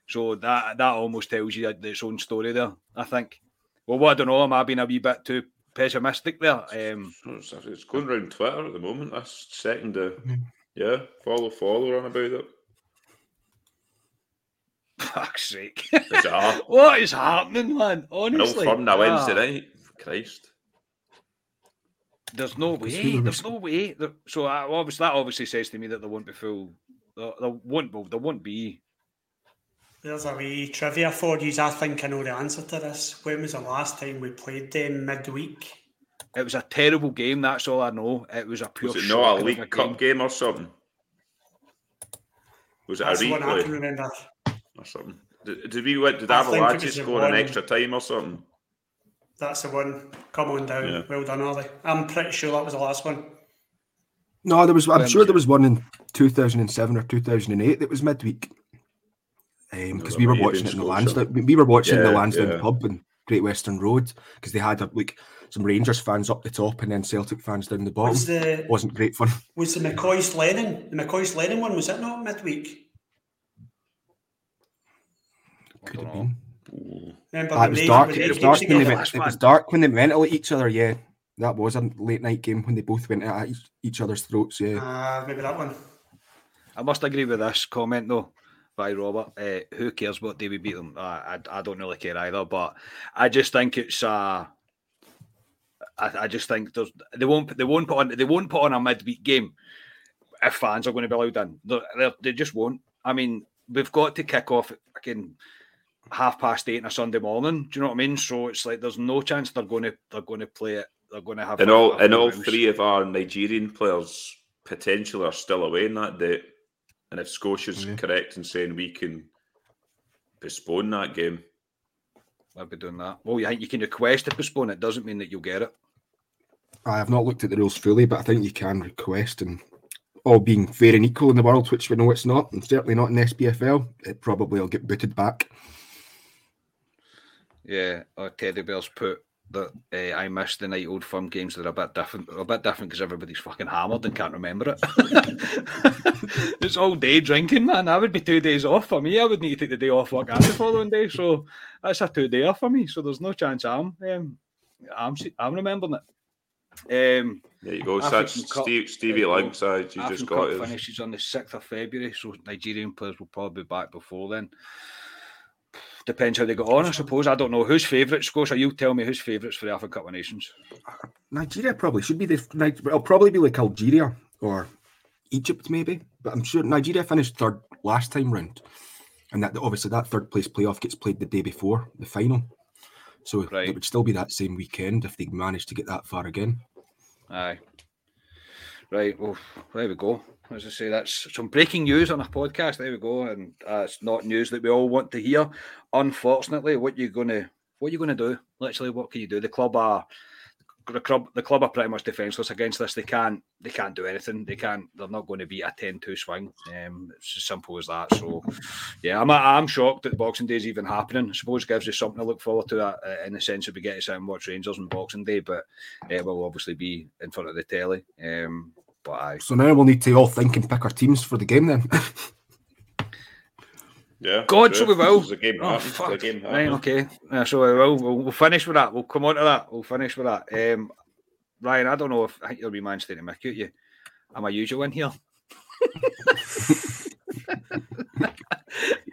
A: So that that almost tells you its own story there. I think. Well, what I don't know. Am I being a wee bit too pessimistic there? Um,
B: it's going around Twitter at the moment. That's second. Uh, yeah, follow follow on about it
A: fuck's sake.
B: Bizarre. (laughs)
A: what is happening, man? Honestly.
B: No fun that Wednesday ah. night. Christ.
A: There's no way. There's no way. So uh, obviously, that obviously says to me that there won't be full. There, there won't. Well, there won't be.
C: There's a wee trivia for you. I think I know the answer to this. When was the last time we played them midweek?
A: It was a terrible game. That's all I know. It was a pure.
B: Was it not a League Cup game. game or something? Was it
C: That's
B: a replay?
C: The one I can remember
B: or something. Did, we went did we did Avalanche score an extra time or something?
C: That's the one. Come on down. Yeah. Well done, Ollie. I'm pretty sure that was the last one.
D: No, there was. I'm sure there was one in 2007 or 2008 that was midweek. Because um, we were watching it in the Lansdowne. We were watching yeah, the Lansdowne yeah. pub, and Great Western Road because they had a, like some Rangers fans up the top and then Celtic fans down the bottom.
C: Was the
D: Wasn't great fun.
C: was the McCoist Lennon the McCoist Lennon one? Was it not midweek?
D: Could have been.
C: Remember
D: Ah, it was
C: they-
D: dark.
C: when
D: It
C: they
D: was dark when they went. It was dark when they went at each other. Yeah, that was a late night game when they both went at each, each other's throats. Yeah,
C: Ah, maybe that one.
A: I must agree with this comment though by Robert. Uh, who cares what day we beat them? Uh, I, I don't really care either, but I just think it's. Uh, I, I just think there's they won't they won't put on they won't put on a midweek game if fans are going to be allowed in. They're, they're, they just won't. I mean, we've got to kick off at fucking half past eight on a Sunday morning. Do you know what I mean? So it's like there's no chance they're going to they're going to play it. They're going to have
B: And all
A: a
B: and all
A: full
B: three of our Nigerian players potentially are still away in that date. And if Scotia's
D: Yeah.
B: correct in saying we can postpone that game,
A: I'll be doing that. Well, you think you can request to postpone it? Doesn't mean that you'll get it.
D: I have not looked at the rules fully, but I think you can request and all being fair and equal in the world, which we know it's not, and certainly not in SPFL. It probably will get booted back.
A: Yeah, or Teddy Bears put that uh, I missed the night old firm games. that are a bit different. A bit different because everybody's fucking hammered and can't remember it. (laughs) it's all day drinking, man. That would be two days off for me. I would need to take the day off work and the following day. So that's a two day off for me. So there's no chance I'm um, I'm I'm remembering it. Um,
B: there you go. That's
A: Cup,
B: Steve, Stevie
A: you go.
B: You
A: African
B: just
A: Cup
B: got it.
A: finishes on the sixth of February, so Nigerian players will probably be back before then. Depends how they get on, I suppose. I don't know who's favourites. Scotia, you tell me who's favourites for the African Cup of Nations.
D: Nigeria probably should be the. It'll probably be like Algeria or Egypt, maybe. But I'm sure Nigeria finished third last time round, and that obviously that third place playoff gets played the day before the final. So
A: Right.
D: it would still be that same weekend if they manage to get that far again.
A: Aye. Right, well, there we go. As I say, that's some breaking news on a podcast. There we go, and uh, it's not news that we all want to hear. Unfortunately, what you're gonna what you're gonna do? Literally, what can you do? The club are the club the club are pretty much defenseless against this. They can't they can't do anything. They can't. They're not going to beat a 10-2 swing. Um, it's as simple as that. So, yeah, I'm I'm shocked that Boxing Day is even happening. I suppose it gives us something to look forward to uh, in the sense that we get to sit and watch Rangers on Boxing Day, but it will obviously be in front of the telly. Um, but I
D: So now we'll need to all think and pick our teams for the game then. (laughs)
B: Yeah.
A: God,
B: true.
A: so we will.
B: There's a game
A: Oh,
B: happening.
A: fuck.
B: There's a game
A: Right, okay. Uh, so we will. We'll, we'll finish with that. We'll come on to that. We'll finish with that. Um, Ryan, I don't know if I think you'll be man stating Mickey at you. Am I usual in here?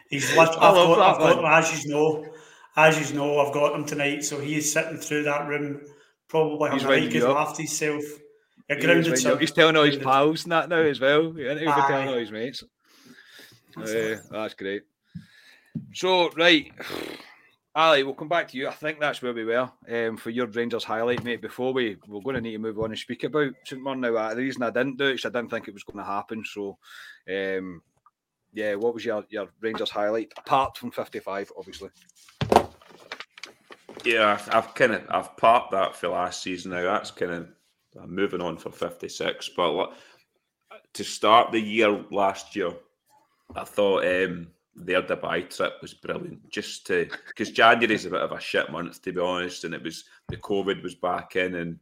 C: He's left.
A: I
C: I've got,
A: that
C: I've got
A: one.
C: as you know, as you know, I've got him tonight. So he is sitting through that room, probably
A: He's
C: having a
A: winding
C: good laugh to himself. You're grounded,
A: when He's telling all his pals and that now as well. Yeah, he'll be telling all his mates.
C: That's
A: Uh, that's great. So, right. Ali, we'll come back to you. I think that's where we were um, for your Rangers highlight, mate. Before we we're going to need to move on and speak about St Mirren now. The reason I didn't do it is I didn't think it was going to happen. So, um, yeah, what was your, your Rangers highlight apart from 55, obviously?
B: Yeah, I've, I've kind of I've parked that for last season now. That's kind of I'm moving on for 56. But to start the year last year, I thought um, their Dubai trip was brilliant. Just to because January is a bit of a shit month to be honest, and it was the COVID was back in, and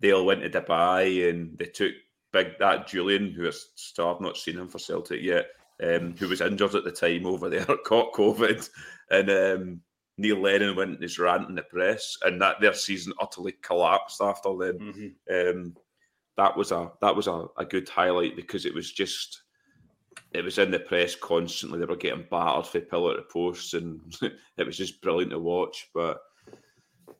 B: they all went to Dubai and they took big that Jullien, who is still I've not seen him for Celtic yet, um, who was injured at the time over there, (laughs) caught COVID, and um, Neil Lennon went in his rant in the press, and that their season utterly collapsed after then. Um, that was a that was a, a good highlight because it was just it was in the press constantly. They were getting battered for pillar to post, and (laughs) it was just brilliant to watch. But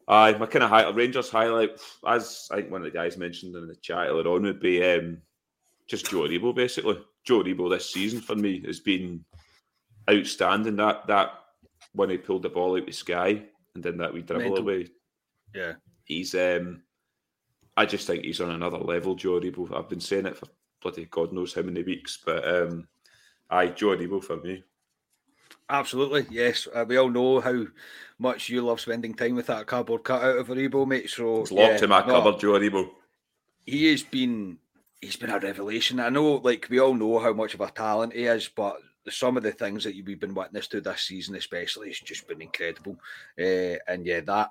B: aye, my kind of high, Rangers highlight, as I think one of the guys mentioned in the chat earlier on, would be um, just Joe Aribo. Basically, Joe Aribo this season for me has been outstanding. That that when he pulled the ball out the sky and then that we dribble
A: Mental.
B: away,
A: Yeah.
B: he's um I just think he's on another level, Joe Aribo. I've been saying it for bloody God knows how many weeks, but um aye, Joe Aribo for me.
A: Absolutely, yes. Uh, we all know how much you love spending time with that cardboard cutout of Aribo, mate. So
B: It's locked
A: yeah,
B: in my
A: no,
B: cupboard, Joe Aribo.
A: he has been he's been a revelation. I know, like we all know how much of a talent he is, but some of the things that we've been witness to this season, especially, it's just been incredible. Uh, and yeah, that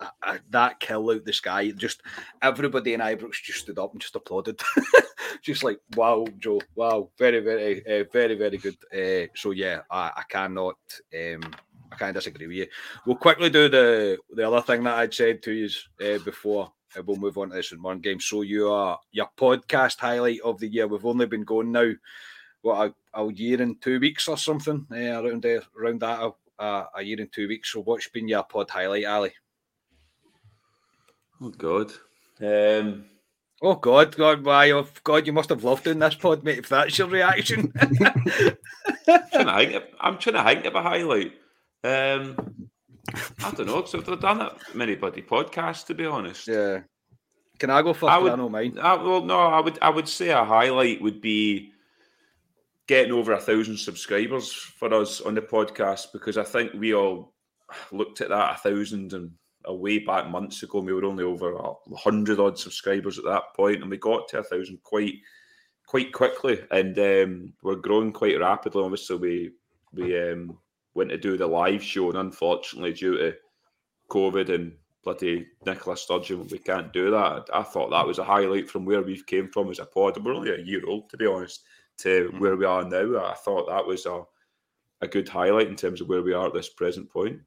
A: (laughs) that kill out the sky, just everybody in Ibrox just stood up and just applauded, (laughs) just like wow, Joe, wow, very, very, uh, very, very good. Uh, so yeah, I, I cannot. Um, I can't disagree with you. We'll quickly do the the other thing that I'd said to you uh, before we'll move on to this one game. So you are your podcast highlight of the year. We've only been going now, what a, a year and two weeks or something uh, around there, around that a, a year and two weeks. So what's been your pod highlight, Ali?
B: Oh God. Um,
A: oh God, God, why? Oh God, you must have loved doing this pod, mate. If that's your reaction, (laughs) (laughs) I'm,
B: trying to think of, I'm trying to think of a highlight. Um, I don't know because I've done it many bloody podcasts to be honest.
A: Yeah. Can I go first? I, would, I know mine.
B: I, well, no, I would. I would say a highlight would be getting over a thousand subscribers for us on the podcast because I think we all looked at that a thousand and a way back months ago. We were only over a hundred odd subscribers at that point, and we got to a thousand quite quite quickly, and um, we're growing quite rapidly. Obviously, we we um, went to do the live show, and unfortunately, due to COVID and bloody Nicola Sturgeon, we can't do that. I thought that was a highlight from where we've came from as a pod. We're only a year old, to be honest, to mm-hmm. where we are now. I thought that was a a good highlight in terms of where we are at this present point.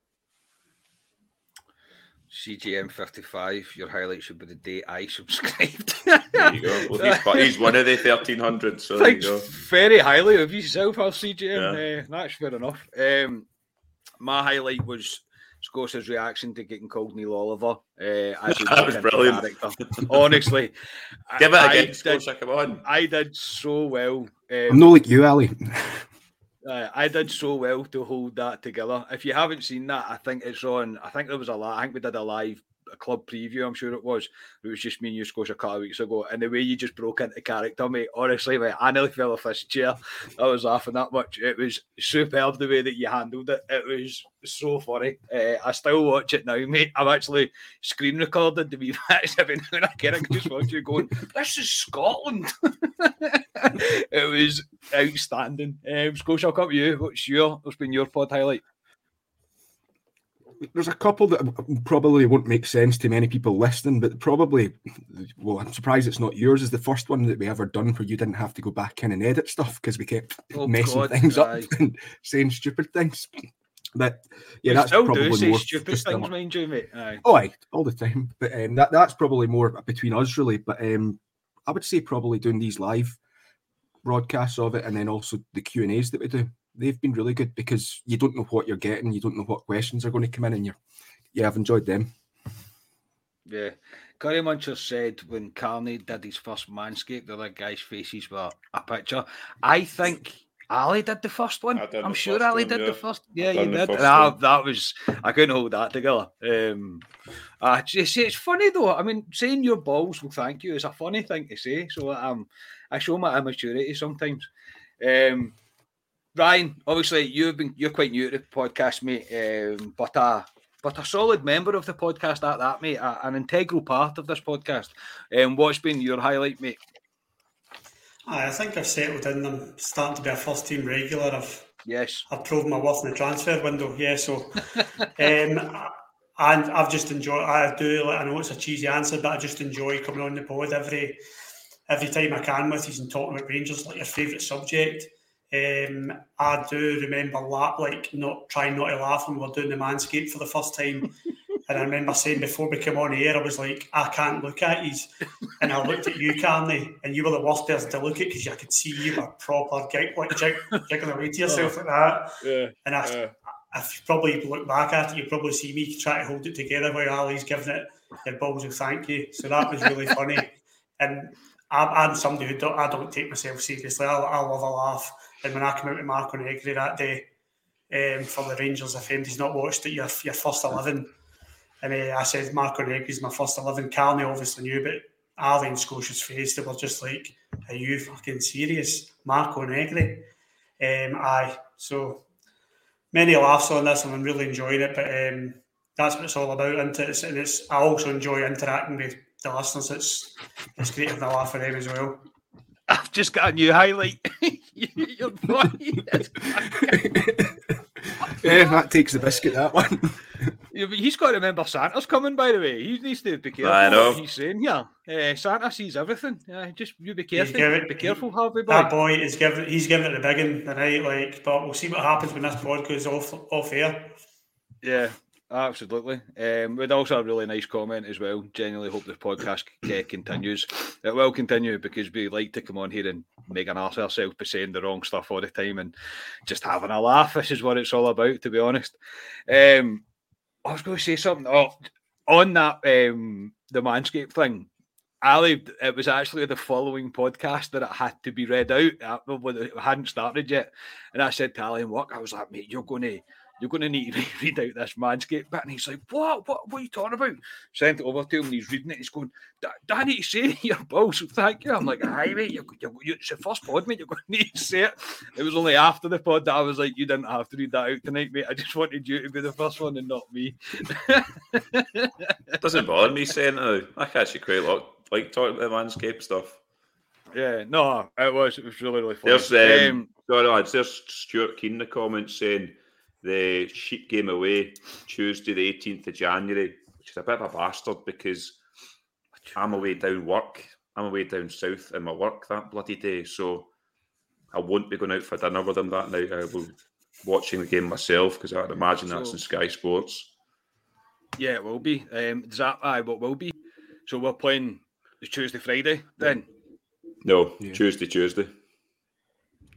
A: CGM 55, your highlight should be the day I (laughs) subscribed.
B: there you go. Well, he's, he's one of the 1300, so Thanks there you go. (laughs)
A: Very highly of yourself, CGM. Yeah. Uh, that's fair enough. Um, my highlight was Scotia's reaction to getting called Neil Oliver. Uh, (laughs)
B: that was brilliant.
A: Honestly, (laughs)
B: give it again, Scotia. Come on.
A: I did so well.
D: Um, I'm not like you, Ali.
A: Uh, (laughs) I did so well to hold that together. If you haven't seen that, I think it's on. I think there was a live. I think we did a live a club preview. I'm sure it was. It was just me and you, Scotia, a couple of weeks ago, and the way you just broke into character, mate. Honestly, mate, I nearly fell off this chair. I was laughing that much. It was superb the way that you handled it. It was so funny. Uh, I still watch it now, mate. I've actually screen recorded the wee bits every now and again. I can just watch you going, "This is Scotland." (laughs) it was outstanding. Um, Scotia, I'll come to you. What's your? What's been your pod highlight?
D: There's a couple that probably won't make sense to many people listening, but probably, well, I'm surprised it's not yours. Is the first one that we ever done where you didn't have to go back in and edit stuff because we kept oh, messing God, things up and (laughs) saying stupid things. But yeah, we that's probably
A: do
D: more
A: stupid things, mind you, mate. Aye.
D: Oh, aye, all the time. But um, that that's probably more between us, really. But um, I would say probably doing these live broadcasts of it, and then also the Q and A's that we do they've been really good because you don't know what you're getting, you don't know what questions are going to come in, and you're yeah, I've enjoyed them.
A: Yeah. Curry Muncher said when Carney did his first manscape, the other guy's faces were a picture. I think Ali did the first one. I'm sure Ali one, did yeah. the first. Yeah, you did. That was I couldn't hold that together. Um, uh, it's, it's funny though. I mean, saying your balls will thank you is a funny thing to say. So um, I show my immaturity sometimes. Um, Ryan, obviously you've been you're quite new to the podcast, mate, um, but a but a solid member of the podcast at that, mate, a, an integral part of this podcast. Um, what's been your highlight, mate?
C: I think I've settled in. I'm starting to be a first team regular. I've
A: yes,
C: I've proven my worth in the transfer window. Yeah, so (laughs) um, and I've just enjoyed. I do. I know it's a cheesy answer, but I just enjoy coming on the pod every every time I can with you and talking about Rangers, like your favourite subject. Um, I do remember la- like not trying not to laugh when we were doing the manscape for the first time. and I remember saying before we came on air, I was like, I can't look at you. And I looked at you, Carney, and you were the worst person to look at because I could see you were proper gig, like jig, jiggling away to yourself oh, like that.
A: Yeah,
C: and I,
A: yeah.
C: if you probably look back at it, you probably see me try to hold it together while Ali's giving it your balls of thank you. So that was really funny. And I'm, I'm somebody who don't, I don't take myself seriously. I, I love a laugh. And when I came out with Marco Negri that day um, for the Rangers, if anybody's not watched it, your, your first 11. And uh, I said, Marco Negri's my first 11. Carney obviously knew, but Ali and Scotia's face, they were just like, Are you fucking serious? Marco Negri? Um, aye. So many laughs on this, and I'm really enjoying it. But um, that's what it's all about, and it's, and it's I also enjoy interacting with the listeners. It's it's great having a laugh for them as well.
A: I've just got a new highlight. (laughs) You're funny. (laughs)
D: yeah, that takes the biscuit. That one. (laughs)
A: Yeah, but he's got to remember Santa's coming. By the way, he needs to be careful.
B: I know.
A: What he's saying here. Uh, Santa sees everything. Yeah, just you be careful.
C: giving-
A: be careful, Harvey boy.
C: That boy is giving he's giving it the big one tonight, like but we'll see what happens when this pod goes off off air.
A: Yeah, absolutely. Um, we'd also have a really nice comment as well. Genuinely hope this podcast (coughs) uh, continues. It will continue because we like to come on here and make an arse ourselves by saying the wrong stuff all the time and just having a laugh. This is what it's all about, to be honest. Um, I was going to say something. Oh, on that um, the Manscaped thing. Ali, it was actually the following podcast that it had to be read out it hadn't started yet. And I said to Ali in work, I was like, mate, you're going to you're going to need to (laughs) read out this Manscaped bit. And he's like, what? What, what are you talking about? Sent it over to him and he's reading it. He's going, "Da- Danny, (laughs) say it here, balls. (laughs) Thank you. I'm like, hi, mate. You're, you're, you it's your first pod, mate. You're going to need to say it. It was only after the pod that I was like, you didn't have to read that out tonight, mate. I just wanted you to be the first one and not me.
B: It doesn't bother me saying it. I actually quite like, like talking about Manscaped stuff.
A: yeah, no, it was. It was really, really funny.
B: There's um,
A: Um,
B: sorry, lads, there's Stuart Keane in the comments saying the sheep game away Tuesday the 18th of January, which is a bit of a bastard because I'm away down work. I'm away down south in my work that bloody day, so I won't be going out for dinner with them that night. I will be watching the game myself because I'd imagine that's
A: So-
B: in Sky Sports.
A: yeah, it will be. Um, does that, aye, what will be? So we're playing the Tuesday, Friday then.
B: No,
D: Yeah.
B: Tuesday, Tuesday.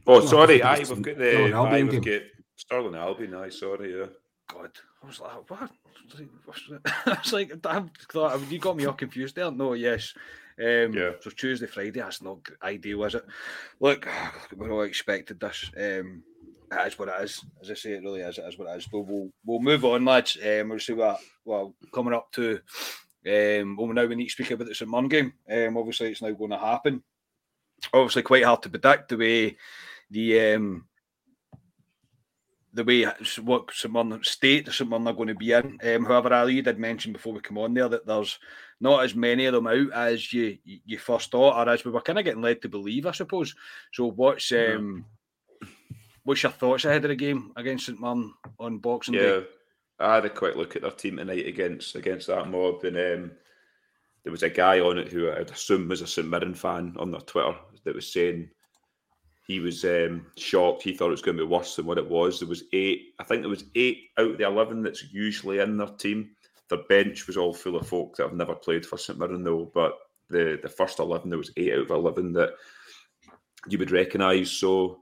B: Oh, sorry,
D: I
B: aye,
D: think
B: we've got the
D: Albion
B: aye, we've got Stirling Albion. Aye, sorry, yeah.
A: God, I was like, what? (laughs) I was like, I thought you got me all confused there. No, yes. Um,
B: Yeah.
A: So Tuesday, Friday. That's not ideal, is it? Look, (sighs) we all expected this. Um, it is what it is. As I say, it really is. It is what it is. But we'll we'll move on, lads. Um, we'll see what well coming up to. Um, well, now we need to speak about the St Mirren game. Um, obviously, it's now going to happen. Obviously, quite hard to predict the way the um the way what St Mirren state St Mirren are going to be in. Um, however, Ali you did mention before we come on there that there's not as many of them out as you you first thought, or as we were kind of getting led to believe, I suppose. So, what's
B: Yeah.
A: um, what's your thoughts ahead of the game against St Mirren on Boxing Day?
B: Yeah, I had a quick look at their team tonight against against that mob, and um, there was a guy on it who I'd assume was a St Mirren fan on their Twitter that was saying he was um, shocked. He thought it was going to be worse than what it was. There was eight, I think there was eight out of the eleven that's usually in their team. Their bench was all full of folk that have never played for St Mirren though, but the the first eleven there was eight out of eleven that you would recognise. So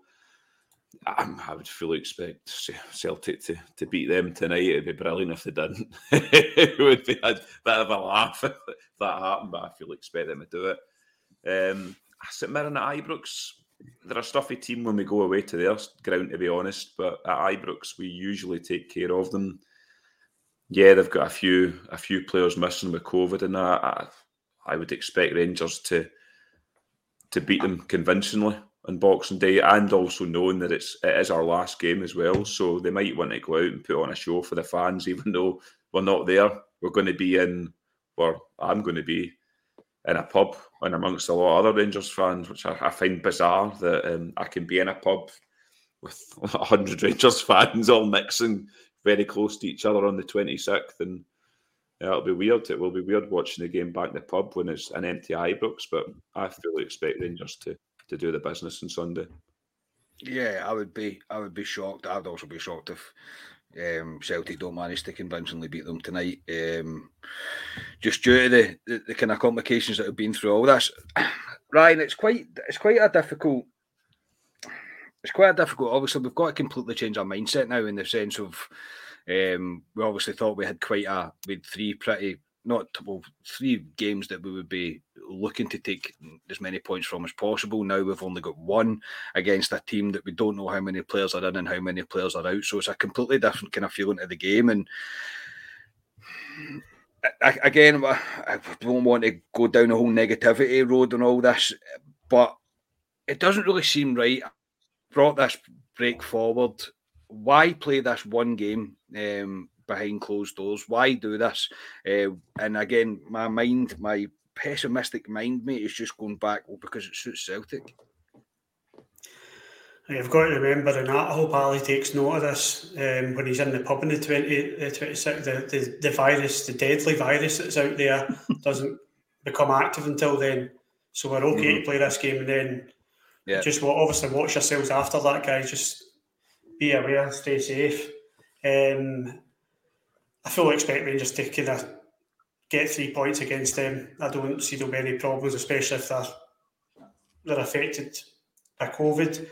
B: um, I would fully expect Celtic to, to beat them tonight. It'd be brilliant if they didn't. (laughs) it would be a bit of a laugh (laughs) if that happened, but I fully expect them to do it. Um, St Mirren at Ibrox, they're a stuffy team when we go away to their ground, to be honest. But at Ibrox, we usually take care of them. Yeah, they've got a few a few players missing with COVID, and that. I, I would expect Rangers to to beat them convincingly on Boxing Day, and also knowing that it's it is our last game as well. So they might want to go out and put on a show for the fans, even though we're not there. We're going to be in, or I'm going to be in a pub and amongst a lot of other Rangers fans, which I, I find bizarre that um, I can be in a pub with (laughs) a hundred Rangers fans all mixing very close to each other on the 26th, and yeah, it'll be weird. It will be weird watching the game back in the pub when it's an empty Ibrox, but I fully expect Rangers to to do the business on Sunday.
A: Yeah, I would be. I would be shocked. I'd also be shocked if um, Celtic don't manage to convincingly beat them tonight. Um, just due to the, the, the kind of complications that have been through all this, (clears throat) Ryan. It's quite. It's quite a difficult. It's quite a difficult. Obviously, we've got to completely change our mindset now in the sense of um, we obviously thought we had quite a had three pretty not well, three games that we would be looking to take as many points from as possible. Now we've only got one against a team that we don't know how many players are in and how many players are out. So it's a completely different kind of feeling to the game. And I, again, I don't want to go down the whole negativity road and all this, but it doesn't really seem right. Brought this break forward. Why play this one game um, behind closed doors? Why do this? Uh, and again, my mind, my pessimistic mind, mate, is just going back well, because it suits Celtic.
C: You've got to remember, and I hope Ali takes note of this um, when he's in the pub in the 20, the 26, the, the, the virus, the deadly virus that's out there, (laughs) doesn't become active until then. So we're okay mm-hmm. to play this game and then yeah. just obviously watch yourselves after that, guys. Just be aware, stay safe. Um, I fully expect Rangers to kind of get three points against them. I don't see there'll be any problems, especially if they're, they're affected by COVID.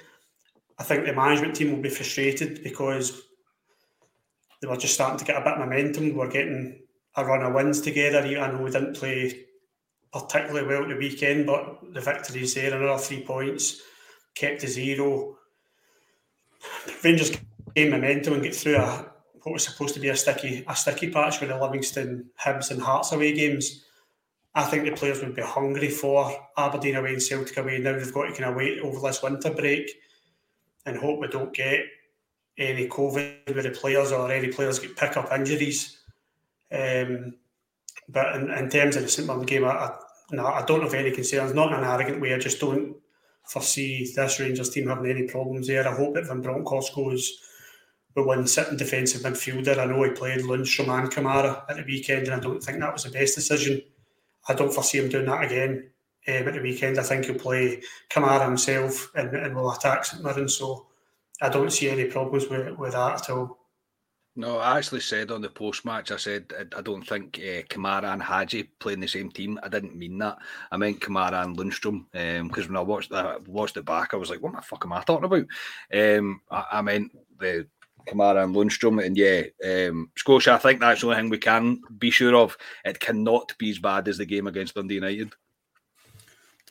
C: I think the management team will be frustrated because they were just starting to get a bit of momentum. We're getting a run of wins together. I know we didn't play particularly well at the weekend, but the victory's there, another three points, kept to zero. Rangers gain momentum and get through a what was supposed to be a sticky a sticky patch with the Livingston, Hibs, and Hearts away games. I think the players would be hungry for Aberdeen away and Celtic away. Now they've got to kind of wait over this winter break and hope we don't get any COVID with the players or any players get pick up injuries. Um, but in, in, terms of the St Mirren game, I, I, no, I don't have any concerns. Not in an arrogant way. I just don't foresee this Rangers team having any problems there. I hope that Van Bronckhorst goes with one sitting defensive midfielder. I know he played Lundstram and Kamara at the weekend, and I don't think that was the best decision. I don't foresee him doing that again um, at the weekend. I think he'll play Kamara himself and, and will attack St Mirren. So I don't see any problems with, with that at all.
A: No, I actually said on the post match, I said I, don't think uh, Kamara and Hagi play in the same team. I didn't mean that. I meant Kamara and Lundstram because um, when I watched that, watched it back, I was like, "What the fuck am I talking about?" Um, I, I meant the Kamara and Lundstram. And yeah, um, Scotia, I think that's the only thing we can be sure of. It cannot be as bad as the game against Dundee United.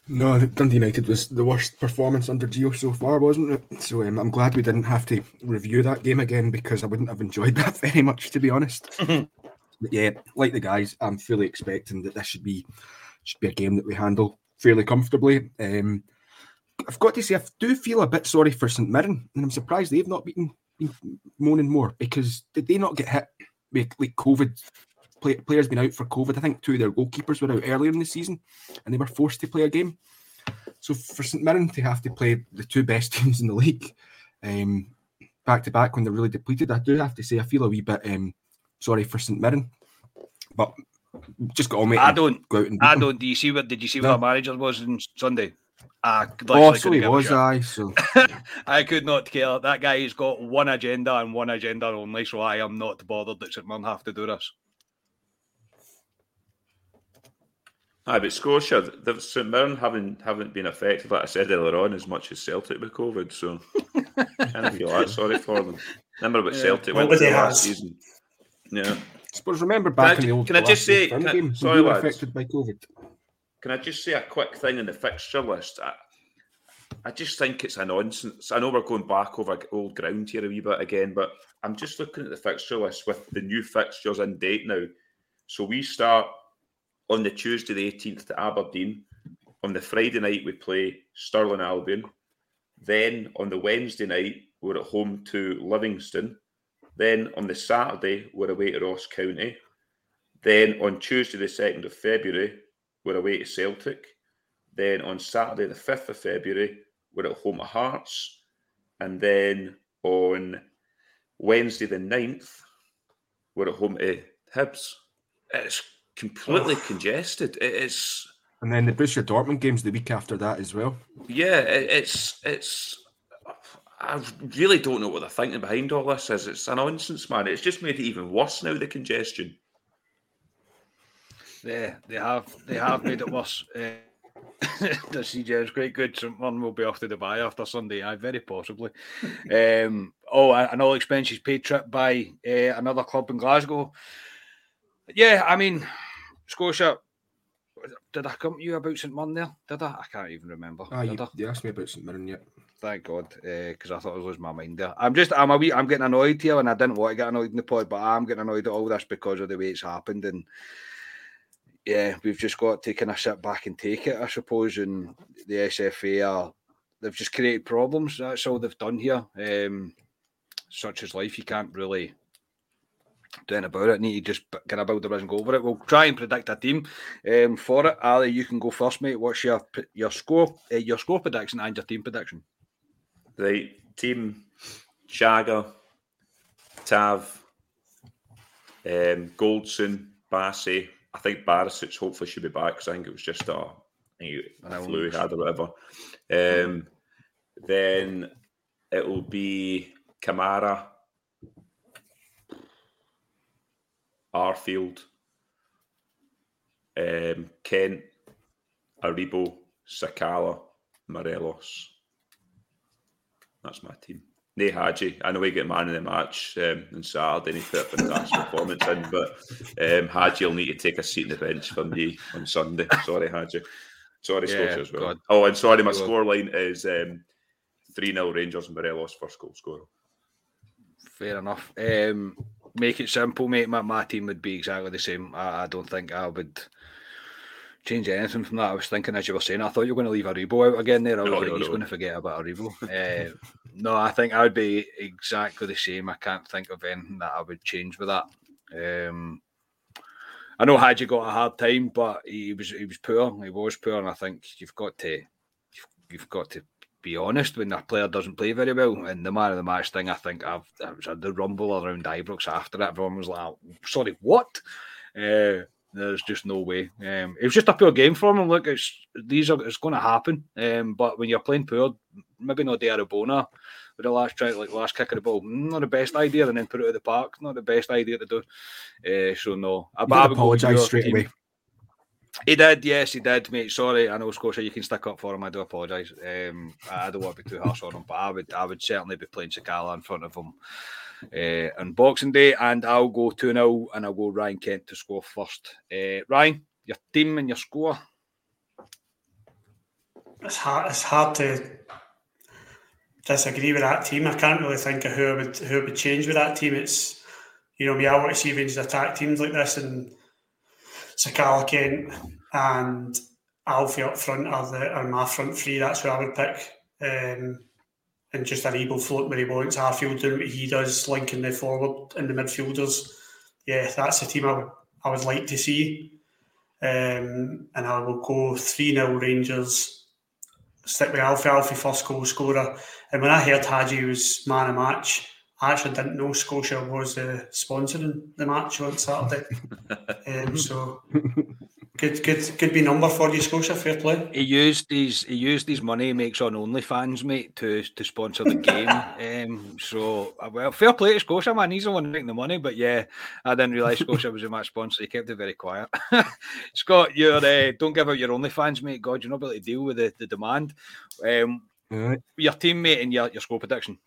D: No, Dundee United was the worst performance under Gio so far, wasn't it? So um, I'm glad we didn't have to review that game again because I wouldn't have enjoyed (laughs) that very much, to be honest. (laughs) but yeah, like the guys, I'm fully expecting that this should be should be a game that we handle fairly comfortably. Um, I've got to say, I do feel a bit sorry for St Mirren, and I'm surprised they've not been moaning more because did they not get hit with like COVID play, players been out for COVID. I think two of their goalkeepers were out earlier in the season, and they were forced to play a game. So for St Mirren to have to play the two best (laughs) teams in the league um, back to back when they're really depleted, I do have to say I feel a wee bit um, sorry for St Mirren, but just got on me.
A: I don't go out and I don't. Do you see what? Did you see no. what our manager was on Sunday?
D: I oh, so he was, I so (laughs)
A: I could not care. That guy has got one agenda and one agenda only, so I am not bothered that St Mirren have to do this.
B: Aye, but Scotia, the St Mirren haven't haven't been affected, like I said earlier on, as much as Celtic with COVID. So (laughs) kind of feel that sorry for them. Remember what yeah. Celtic went last season. Yeah.
D: I suppose remember back
B: can
D: in the old
B: Can I just say,
D: can
B: I,
D: sorry, lads, affected by COVID.
B: Can I just say a quick thing in the fixture list? I, I just think it's a nonsense. I know we're going back over old ground here a wee bit again, but I'm just looking at the fixture list with the new fixtures in date now. So we start on the Tuesday, the 18th, to Aberdeen. On the Friday night, we play Stirling Albion. Then on the Wednesday night, we're at home to Livingston. Then on the Saturday, we're away to Ross County. Then on Tuesday, the 2nd of February, we're away to Celtic. Then on Saturday, the 5th of February, we're at home to Hearts. And then on Wednesday, the 9th, we're at home to Hibs. It's completely oh. congested. It is.
D: And then the Borussia Dortmund games the week after that as well.
B: Yeah, it's it's. I really don't know what they're thinking behind all this is. It's a nonsense, man. It's just made it even worse now. The congestion.
A: Yeah, they have they have made it worse. Uh, (laughs) the CJ is quite good. Someone will be off to Dubai after Sunday. I very possibly. um, oh, an all expenses paid trip by uh, another club in Glasgow. Yeah, I mean, Scotia, did I come to you about St Mirren there? Did I? I can't even remember.
D: Ah, you, you, asked me about St Mirren, yeah.
A: Thank God, because uh, I thought I was losing my mind there. I'm just, I'm a wee, I'm getting annoyed here, and I didn't want to get annoyed in the pod, but I'm getting annoyed at all this because of the way it's happened, and yeah, we've just got to kind of sit back and take it, I suppose. And the SFA are, they've just created problems. That's all they've done here. Um, such as life, you can't really doing about it. Need to just kind of build the and go over it. We'll try and predict a team um, for it. Ali, you can go first, mate. What's your your score, uh, your score prediction and your team prediction?
B: Right, team Jagger, Tav, um, Goldson, Bassey. I think Barisic hopefully should be back because I think it was just a, a flu he had or whatever. Um, then it will be Kamara, Arfield, um, Kent, Aribo, Sakala, Morelos. That's my team. Nay Hagi. I know he get man in the match um, on Saturday and he put a fantastic performance in, but um, Hagi will need to take a seat in the bench for me on Sunday. Sorry, Hagi. Sorry, yeah, as well. God. Oh, and sorry, my scoreline is um, 3 0 Rangers and Morelos first goal scorer.
A: Fair enough. Um, make it simple, mate. My, my team would be exactly the same. I, I don't think I would change anything from that. I was thinking as you were saying, I thought you were going to leave Aribo out again there. I was no, like, no, he's no. going to forget about Aribo. (laughs) uh, no, I think I would be exactly the same. I can't think of anything that I would change with that. Um, I know Hagi got a hard time, but he was he was poor. He was poor, and I think you've got to you've, got to be honest when a player doesn't play very well. And the man of the match thing, I think I've was the rumble around Ibrox after that. Everyone was like, "Sorry, what?" Uh, there's just no way. Um, it was just a poor game for him. Look, it's these are it's going to happen. Um, but when you're playing poor, maybe not the Arabona with the last try, like last kick of the ball, not the best idea. And then put it at the park, not the best idea to do. Uh, so no,
D: I, I apologise straight team. away.
A: He did, yes, he did, mate. Sorry, I know Scotia, you can stick up for him. I do apologise. Um, I don't want to be too harsh on him, but I would, I would certainly be playing Sakala in front of him uh, on Boxing Day, and I'll go 2 0 and I'll go Ryan Kent to score first. Uh, Ryan, your team and your score?
C: It's hard, it's hard to disagree with that team. I can't really think of who I would, who I would change with that team. It's, you know, me, I want to see Rangers attack teams like this, and Sakala Kent and Alfie up front are, the, are my front three. That's who I would pick. Um, and just an able float where he wants Arfield doing what he does, linking the forward and the midfielders. Yeah, that's the team I would, I would like to see. Um, and I will go 3 0 Rangers. Stick with Alfie, Alfie first goal scorer. And when I heard Hagi was man of match, I actually didn't know Scotia was uh, sponsoring the match on Saturday. (laughs) um, so Good, good, good be number for you, Scotia. Fair play.
A: He used his he used his money he makes on OnlyFans, mate, to to sponsor the game. (laughs) um, so uh, well, fair play to Scotia, man. He's the one making the money. But yeah, I didn't realise Scotia was a match sponsor. He kept it very quiet. (laughs) Scott, you're uh, don't give out your OnlyFans, mate. God, you're not able to deal with the, the demand. Um, right. Your teammate and your your score prediction.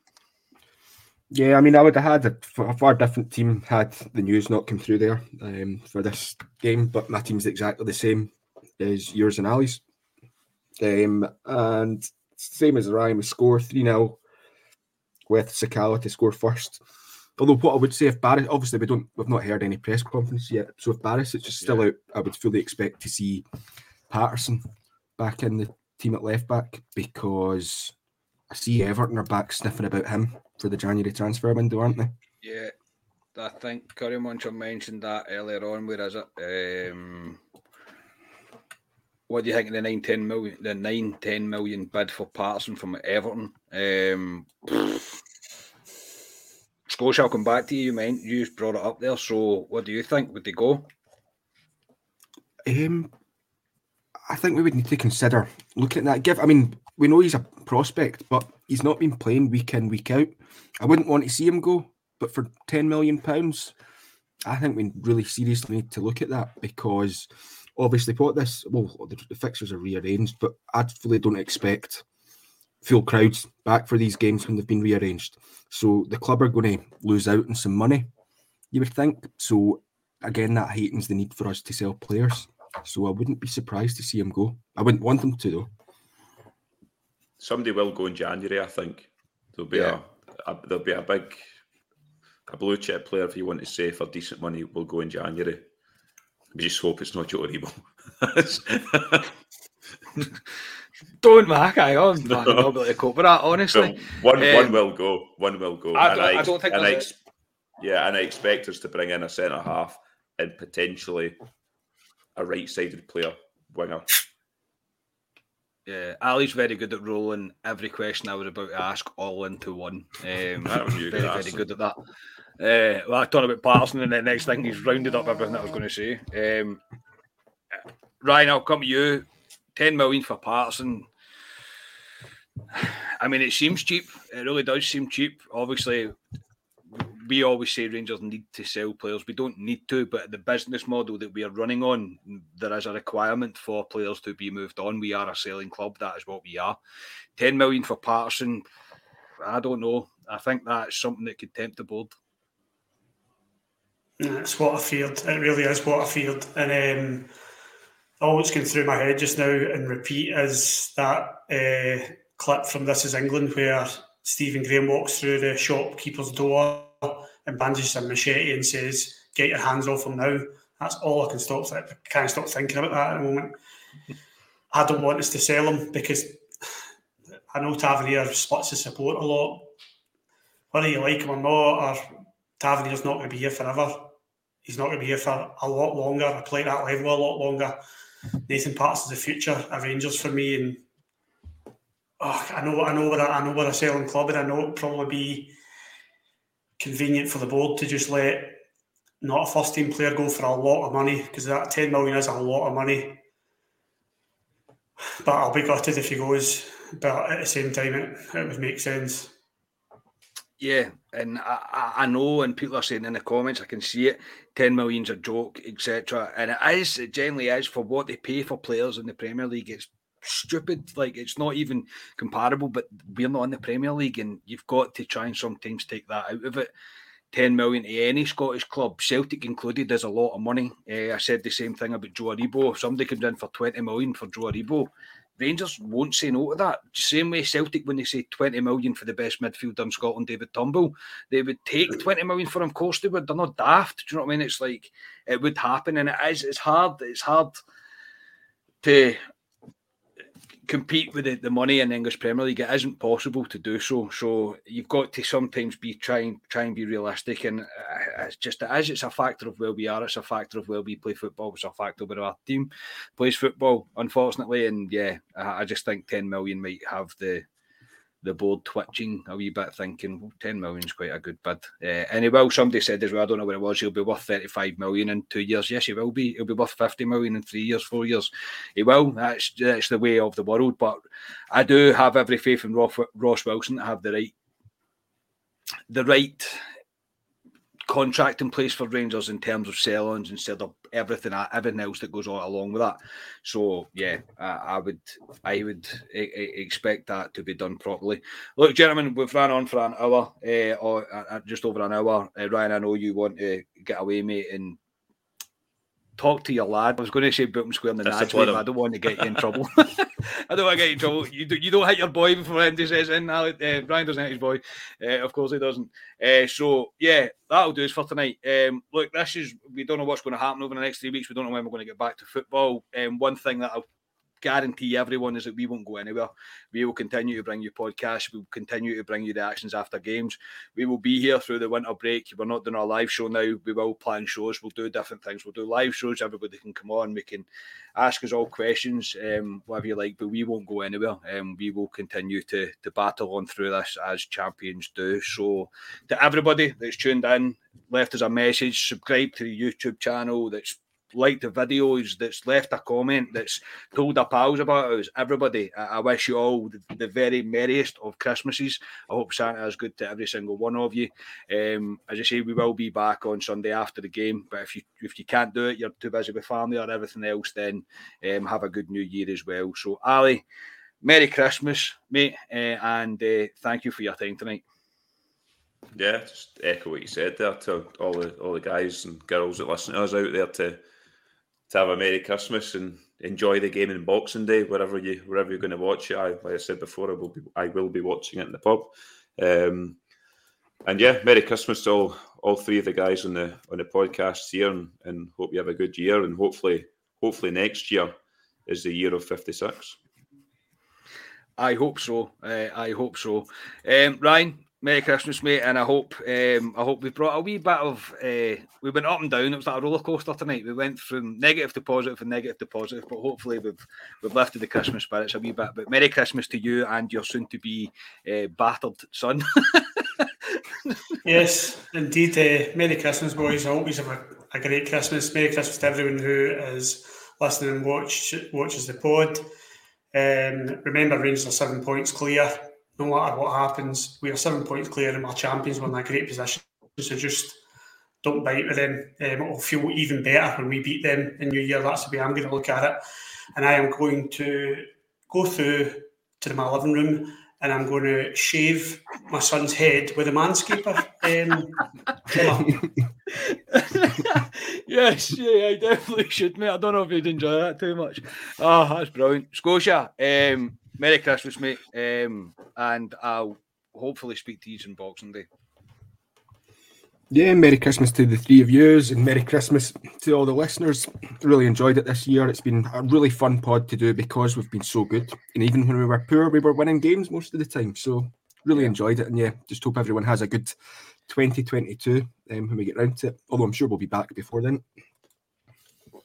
D: Yeah, I mean, I would have had a, a, far different team had the news not come through there um, for this game, but my team's exactly the same as yours and Ali's. Um, and same as Ryan, we score 3 0 with Sakala to score first. Although, what I would say if Barris, obviously, we don't, we've not heard any press conference yet. So if Barris is just still yeah. out, I would fully expect to see Patterson back in the team at left back because I see Everton are back sniffing about him for the January transfer window, aren't they?
A: Yeah, I think Curry Muncher mentioned that earlier on. Where is it? Um, what do you think of the 9, 10 million, the 9, 10 million bid for Patterson from Everton? Um, Scotia, I'll come back to you. You meant you brought it up there. So, what do you think? Would they go?
D: Um, I think we would need to consider looking at that. Give, I mean, we know he's a prospect, but he's not been playing week in week out. I wouldn't want to see him go, but for ten million pounds, I think we really seriously need to look at that because obviously what this well the, the fixtures are rearranged, but I fully don't expect full crowds back for these games when they've been rearranged. So the club are going to lose out on some money, you would think. So again, that heightens the need for us to sell players. So I wouldn't be surprised to see him go. I wouldn't want them to though.
B: Somebody will go in January, I think. There'll be yeah. a, a, there'll be a big a blue chip player if you want to say for decent money will go in January. We just hope it's not Joe Aribo. (laughs)
A: Don't Mac, (laughs) I am no. not able to cope with that, honestly.
B: one, um, one will go. One will go.
A: I, I, I don't think
B: and
A: I,
B: Yeah, and I expect us to bring in a centre half and potentially a right-sided player winger.
A: Yeah, Ali's very good at rolling every question I was about to ask all into one. Um, very, very good at that. Uh, well, I talked about Patterson, and the next thing he's rounded up everything I was going to say. Um, Ryan, I'll come to you. 10 million for Patterson. (sighs) I mean, it seems cheap. It really does seem cheap. Obviously, we always say Rangers need to sell players. We don't need to, but the business model that we are running on, there is a requirement for players to be moved on. We are a selling club. That is what we are. 10 million for Patterson. I don't know. I think that's something that could tempt the board.
C: It's what I feared. It really is what I feared. And um, all that's going through my head just now and repeat is that uh, clip from This Is England where Stephen Graham walks through the shopkeeper's door and bandages a machete and says, "Get your hands off him now." That's all I can stop. I can't stop thinking about that at the moment. I don't want us to sell him because I know Tavernier splits his support a lot. Whether you like him or not, or Tavernier's not going to be here forever. He's not going to be here for a lot longer. I play at that level a lot longer. Nathan Patterson is the future of Rangers for me, and oh, I know, I know, we're a, I know we're a selling club, and I know it'll probably be convenient for the board to just let not a first team player go for a lot of money because that 10 million is a lot of money. But I'll be gutted if he goes. But at the same time, it, it would make sense.
A: Yeah, and I, I know, and people are saying in the comments, I can see it. Ten million's a joke, etc. And it is, it generally is for what they pay for players in the Premier League. It's stupid. Like it's not even comparable. But we're not in the Premier League, and you've got to try and sometimes take that out of it. 10 million to any Scottish club, Celtic included, is a lot of money. Uh, I said the same thing about Joe Aribo. If somebody comes in for 20 million for Joe Aribo, Rangers won't say no to that. Same way Celtic, when they say 20 million for the best midfielder in Scotland, David Turnbull, they would take 20 million for him, of course they would. They're not daft. Do you know what I mean? It's like it would happen, and it is. It's hard. It's hard to compete with the, the money in English Premier League. It isn't possible to do so. So you've got to sometimes be trying try and be realistic. And uh, it's just is. It's a factor of where we are. It's a factor of where we play football. It's a factor where our team plays football. Unfortunately, and yeah, I, I just think ten million might have the the board twitching a wee bit, thinking well, 10 million is quite a good bid. Uh, he will, somebody said as well, I don't know what it was, he'll be worth 35 million in two years. Yes, he will be. He'll be worth 50 million in three years, four years. He will. That's, that's the way of the world. But I do have every faith in Ross Wilson to have the right the right contract in place for Rangers in terms of sell-ons instead of everything everything else that goes on along with that. So yeah, I, I would I would expect that to be done properly. Look, gentlemen, we've ran on for an hour uh, or uh, just over an hour. Uh, Ryan, I know you want to get away, mate, and talk to your lad. I was going to say boot him square in the nuts, but I don't want to get you in trouble. (laughs) (laughs) I don't want to get you in trouble. You, do, you don't hit your boy before Andy says in. Uh, Brian doesn't hit his boy. Uh, of course he doesn't. Uh, so, yeah, that'll do us for tonight. Um, look, this is, we don't know what's going to happen over the next three weeks. We don't know when we're going to get back to football. Um, one thing that I'll guarantee everyone is that we won't go anywhere. We will continue to bring you podcasts. We will continue to bring you the actions after games. We will be here through the winter break. We're not doing our live show now. We will plan shows. We'll do different things. We'll do live shows. Everybody can come on. We can ask us all questions, um, whatever you like, but we won't go anywhere. And um, we will continue to, to battle on through this as champions do. So, to everybody that's tuned in, left us a message, subscribe to the YouTube channel that's liked the videos, that's left a comment, that's told their pals about us. Everybody, I, wish you all the, the, very merriest of Christmases. I hope Santa is good to every single one of you. Um, as I say, we will be back on Sunday after the game. But if you if you can't do it, you're too busy with family or everything else, then um, have a good New Year as well. So, Ali, Merry Christmas, mate, uh, and uh, thank you for your time tonight.
B: Yeah, just echo what you said there to all the all the guys and girls that listen to us out there to to have a Merry Christmas and enjoy the game in Boxing Day wherever you wherever you're going to watch it. I, like I said before, I will be I will be watching it in the pub. Um, and yeah, Merry Christmas to all all three of the guys on the on the podcast here, and, and hope you have a good year. And hopefully, hopefully next year is the year of fifty six.
A: I hope so. Uh, I hope so. Um, Ryan, Merry Christmas, mate, and I hope um, I hope we brought a wee bit of uh, we went up and down. It was like a roller coaster tonight. We went from negative to positive and negative to positive, but hopefully we've we've lifted the Christmas spirits a wee bit. But Merry Christmas to you and your soon to be uh, battered son. (laughs)
C: yes, indeed. Uh, Merry Christmas, boys. I hope you have a, a, great Christmas. Merry Christmas to everyone who is listening and watch watches the pod. Um, remember, Rangers are seven points clear no matter what happens, we are seven points clear and we're champions. We're in a great position. So just don't bite with them. Um, it'll feel even better when we beat them in New Year. That's the way I'm going to look at it. And I am going to go through to my living room and I'm going to shave my son's head with a manscaper. Um, (laughs)
A: yes, yeah, I definitely should, mate. I don't know if you'd enjoy that too much. Oh, that's brilliant. Scotia, um, Merry Christmas, mate. Um, and I'll hopefully speak to you on Boxing Day.
D: Yeah, Merry Christmas to the three of yous and Merry Christmas to all the listeners. Really enjoyed it this year. It's been a really fun pod to do because we've been so good. And even when we were poor, we were winning games most of the time. So really enjoyed it. And yeah, just hope everyone has a good 2022 um, when we get round to it. Although I'm sure we'll be back before then.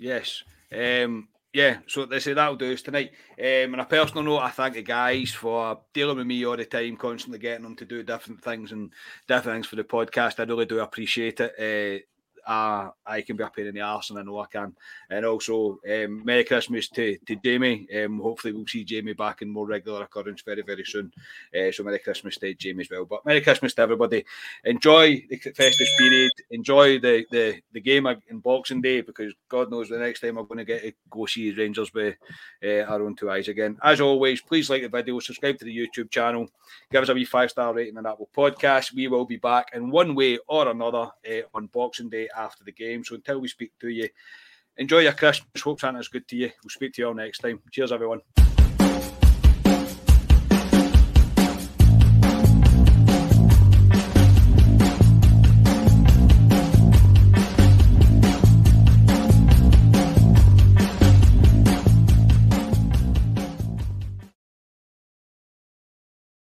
A: Yes. Um, yeah, so they say that'll do us tonight. Um, on a personal note, I thank the guys for dealing with me all the time, constantly getting them to do different things and different things for the podcast. I really do appreciate it. Uh, uh, I can be a pain in the arse, and I know I can. And also, um, Merry Christmas to, to Jamie. Um, hopefully, we'll see Jamie back in more regular occurrence very, very soon. Uh, so, Merry Christmas to Jamie as well. But Merry Christmas to everybody. Enjoy the festive period. Enjoy the, the, the game in Boxing Day because God knows the next time I'm going to get to go see Rangers with uh, our own two eyes again. As always, please like the video, subscribe to the YouTube channel, give us a wee five star rating on Apple Podcast. We will be back in one way or another uh, on Boxing Day after the game. So until we speak to you, enjoy your Christmas. Hope Santa's good to you. We'll speak to you all next time. Cheers, everyone.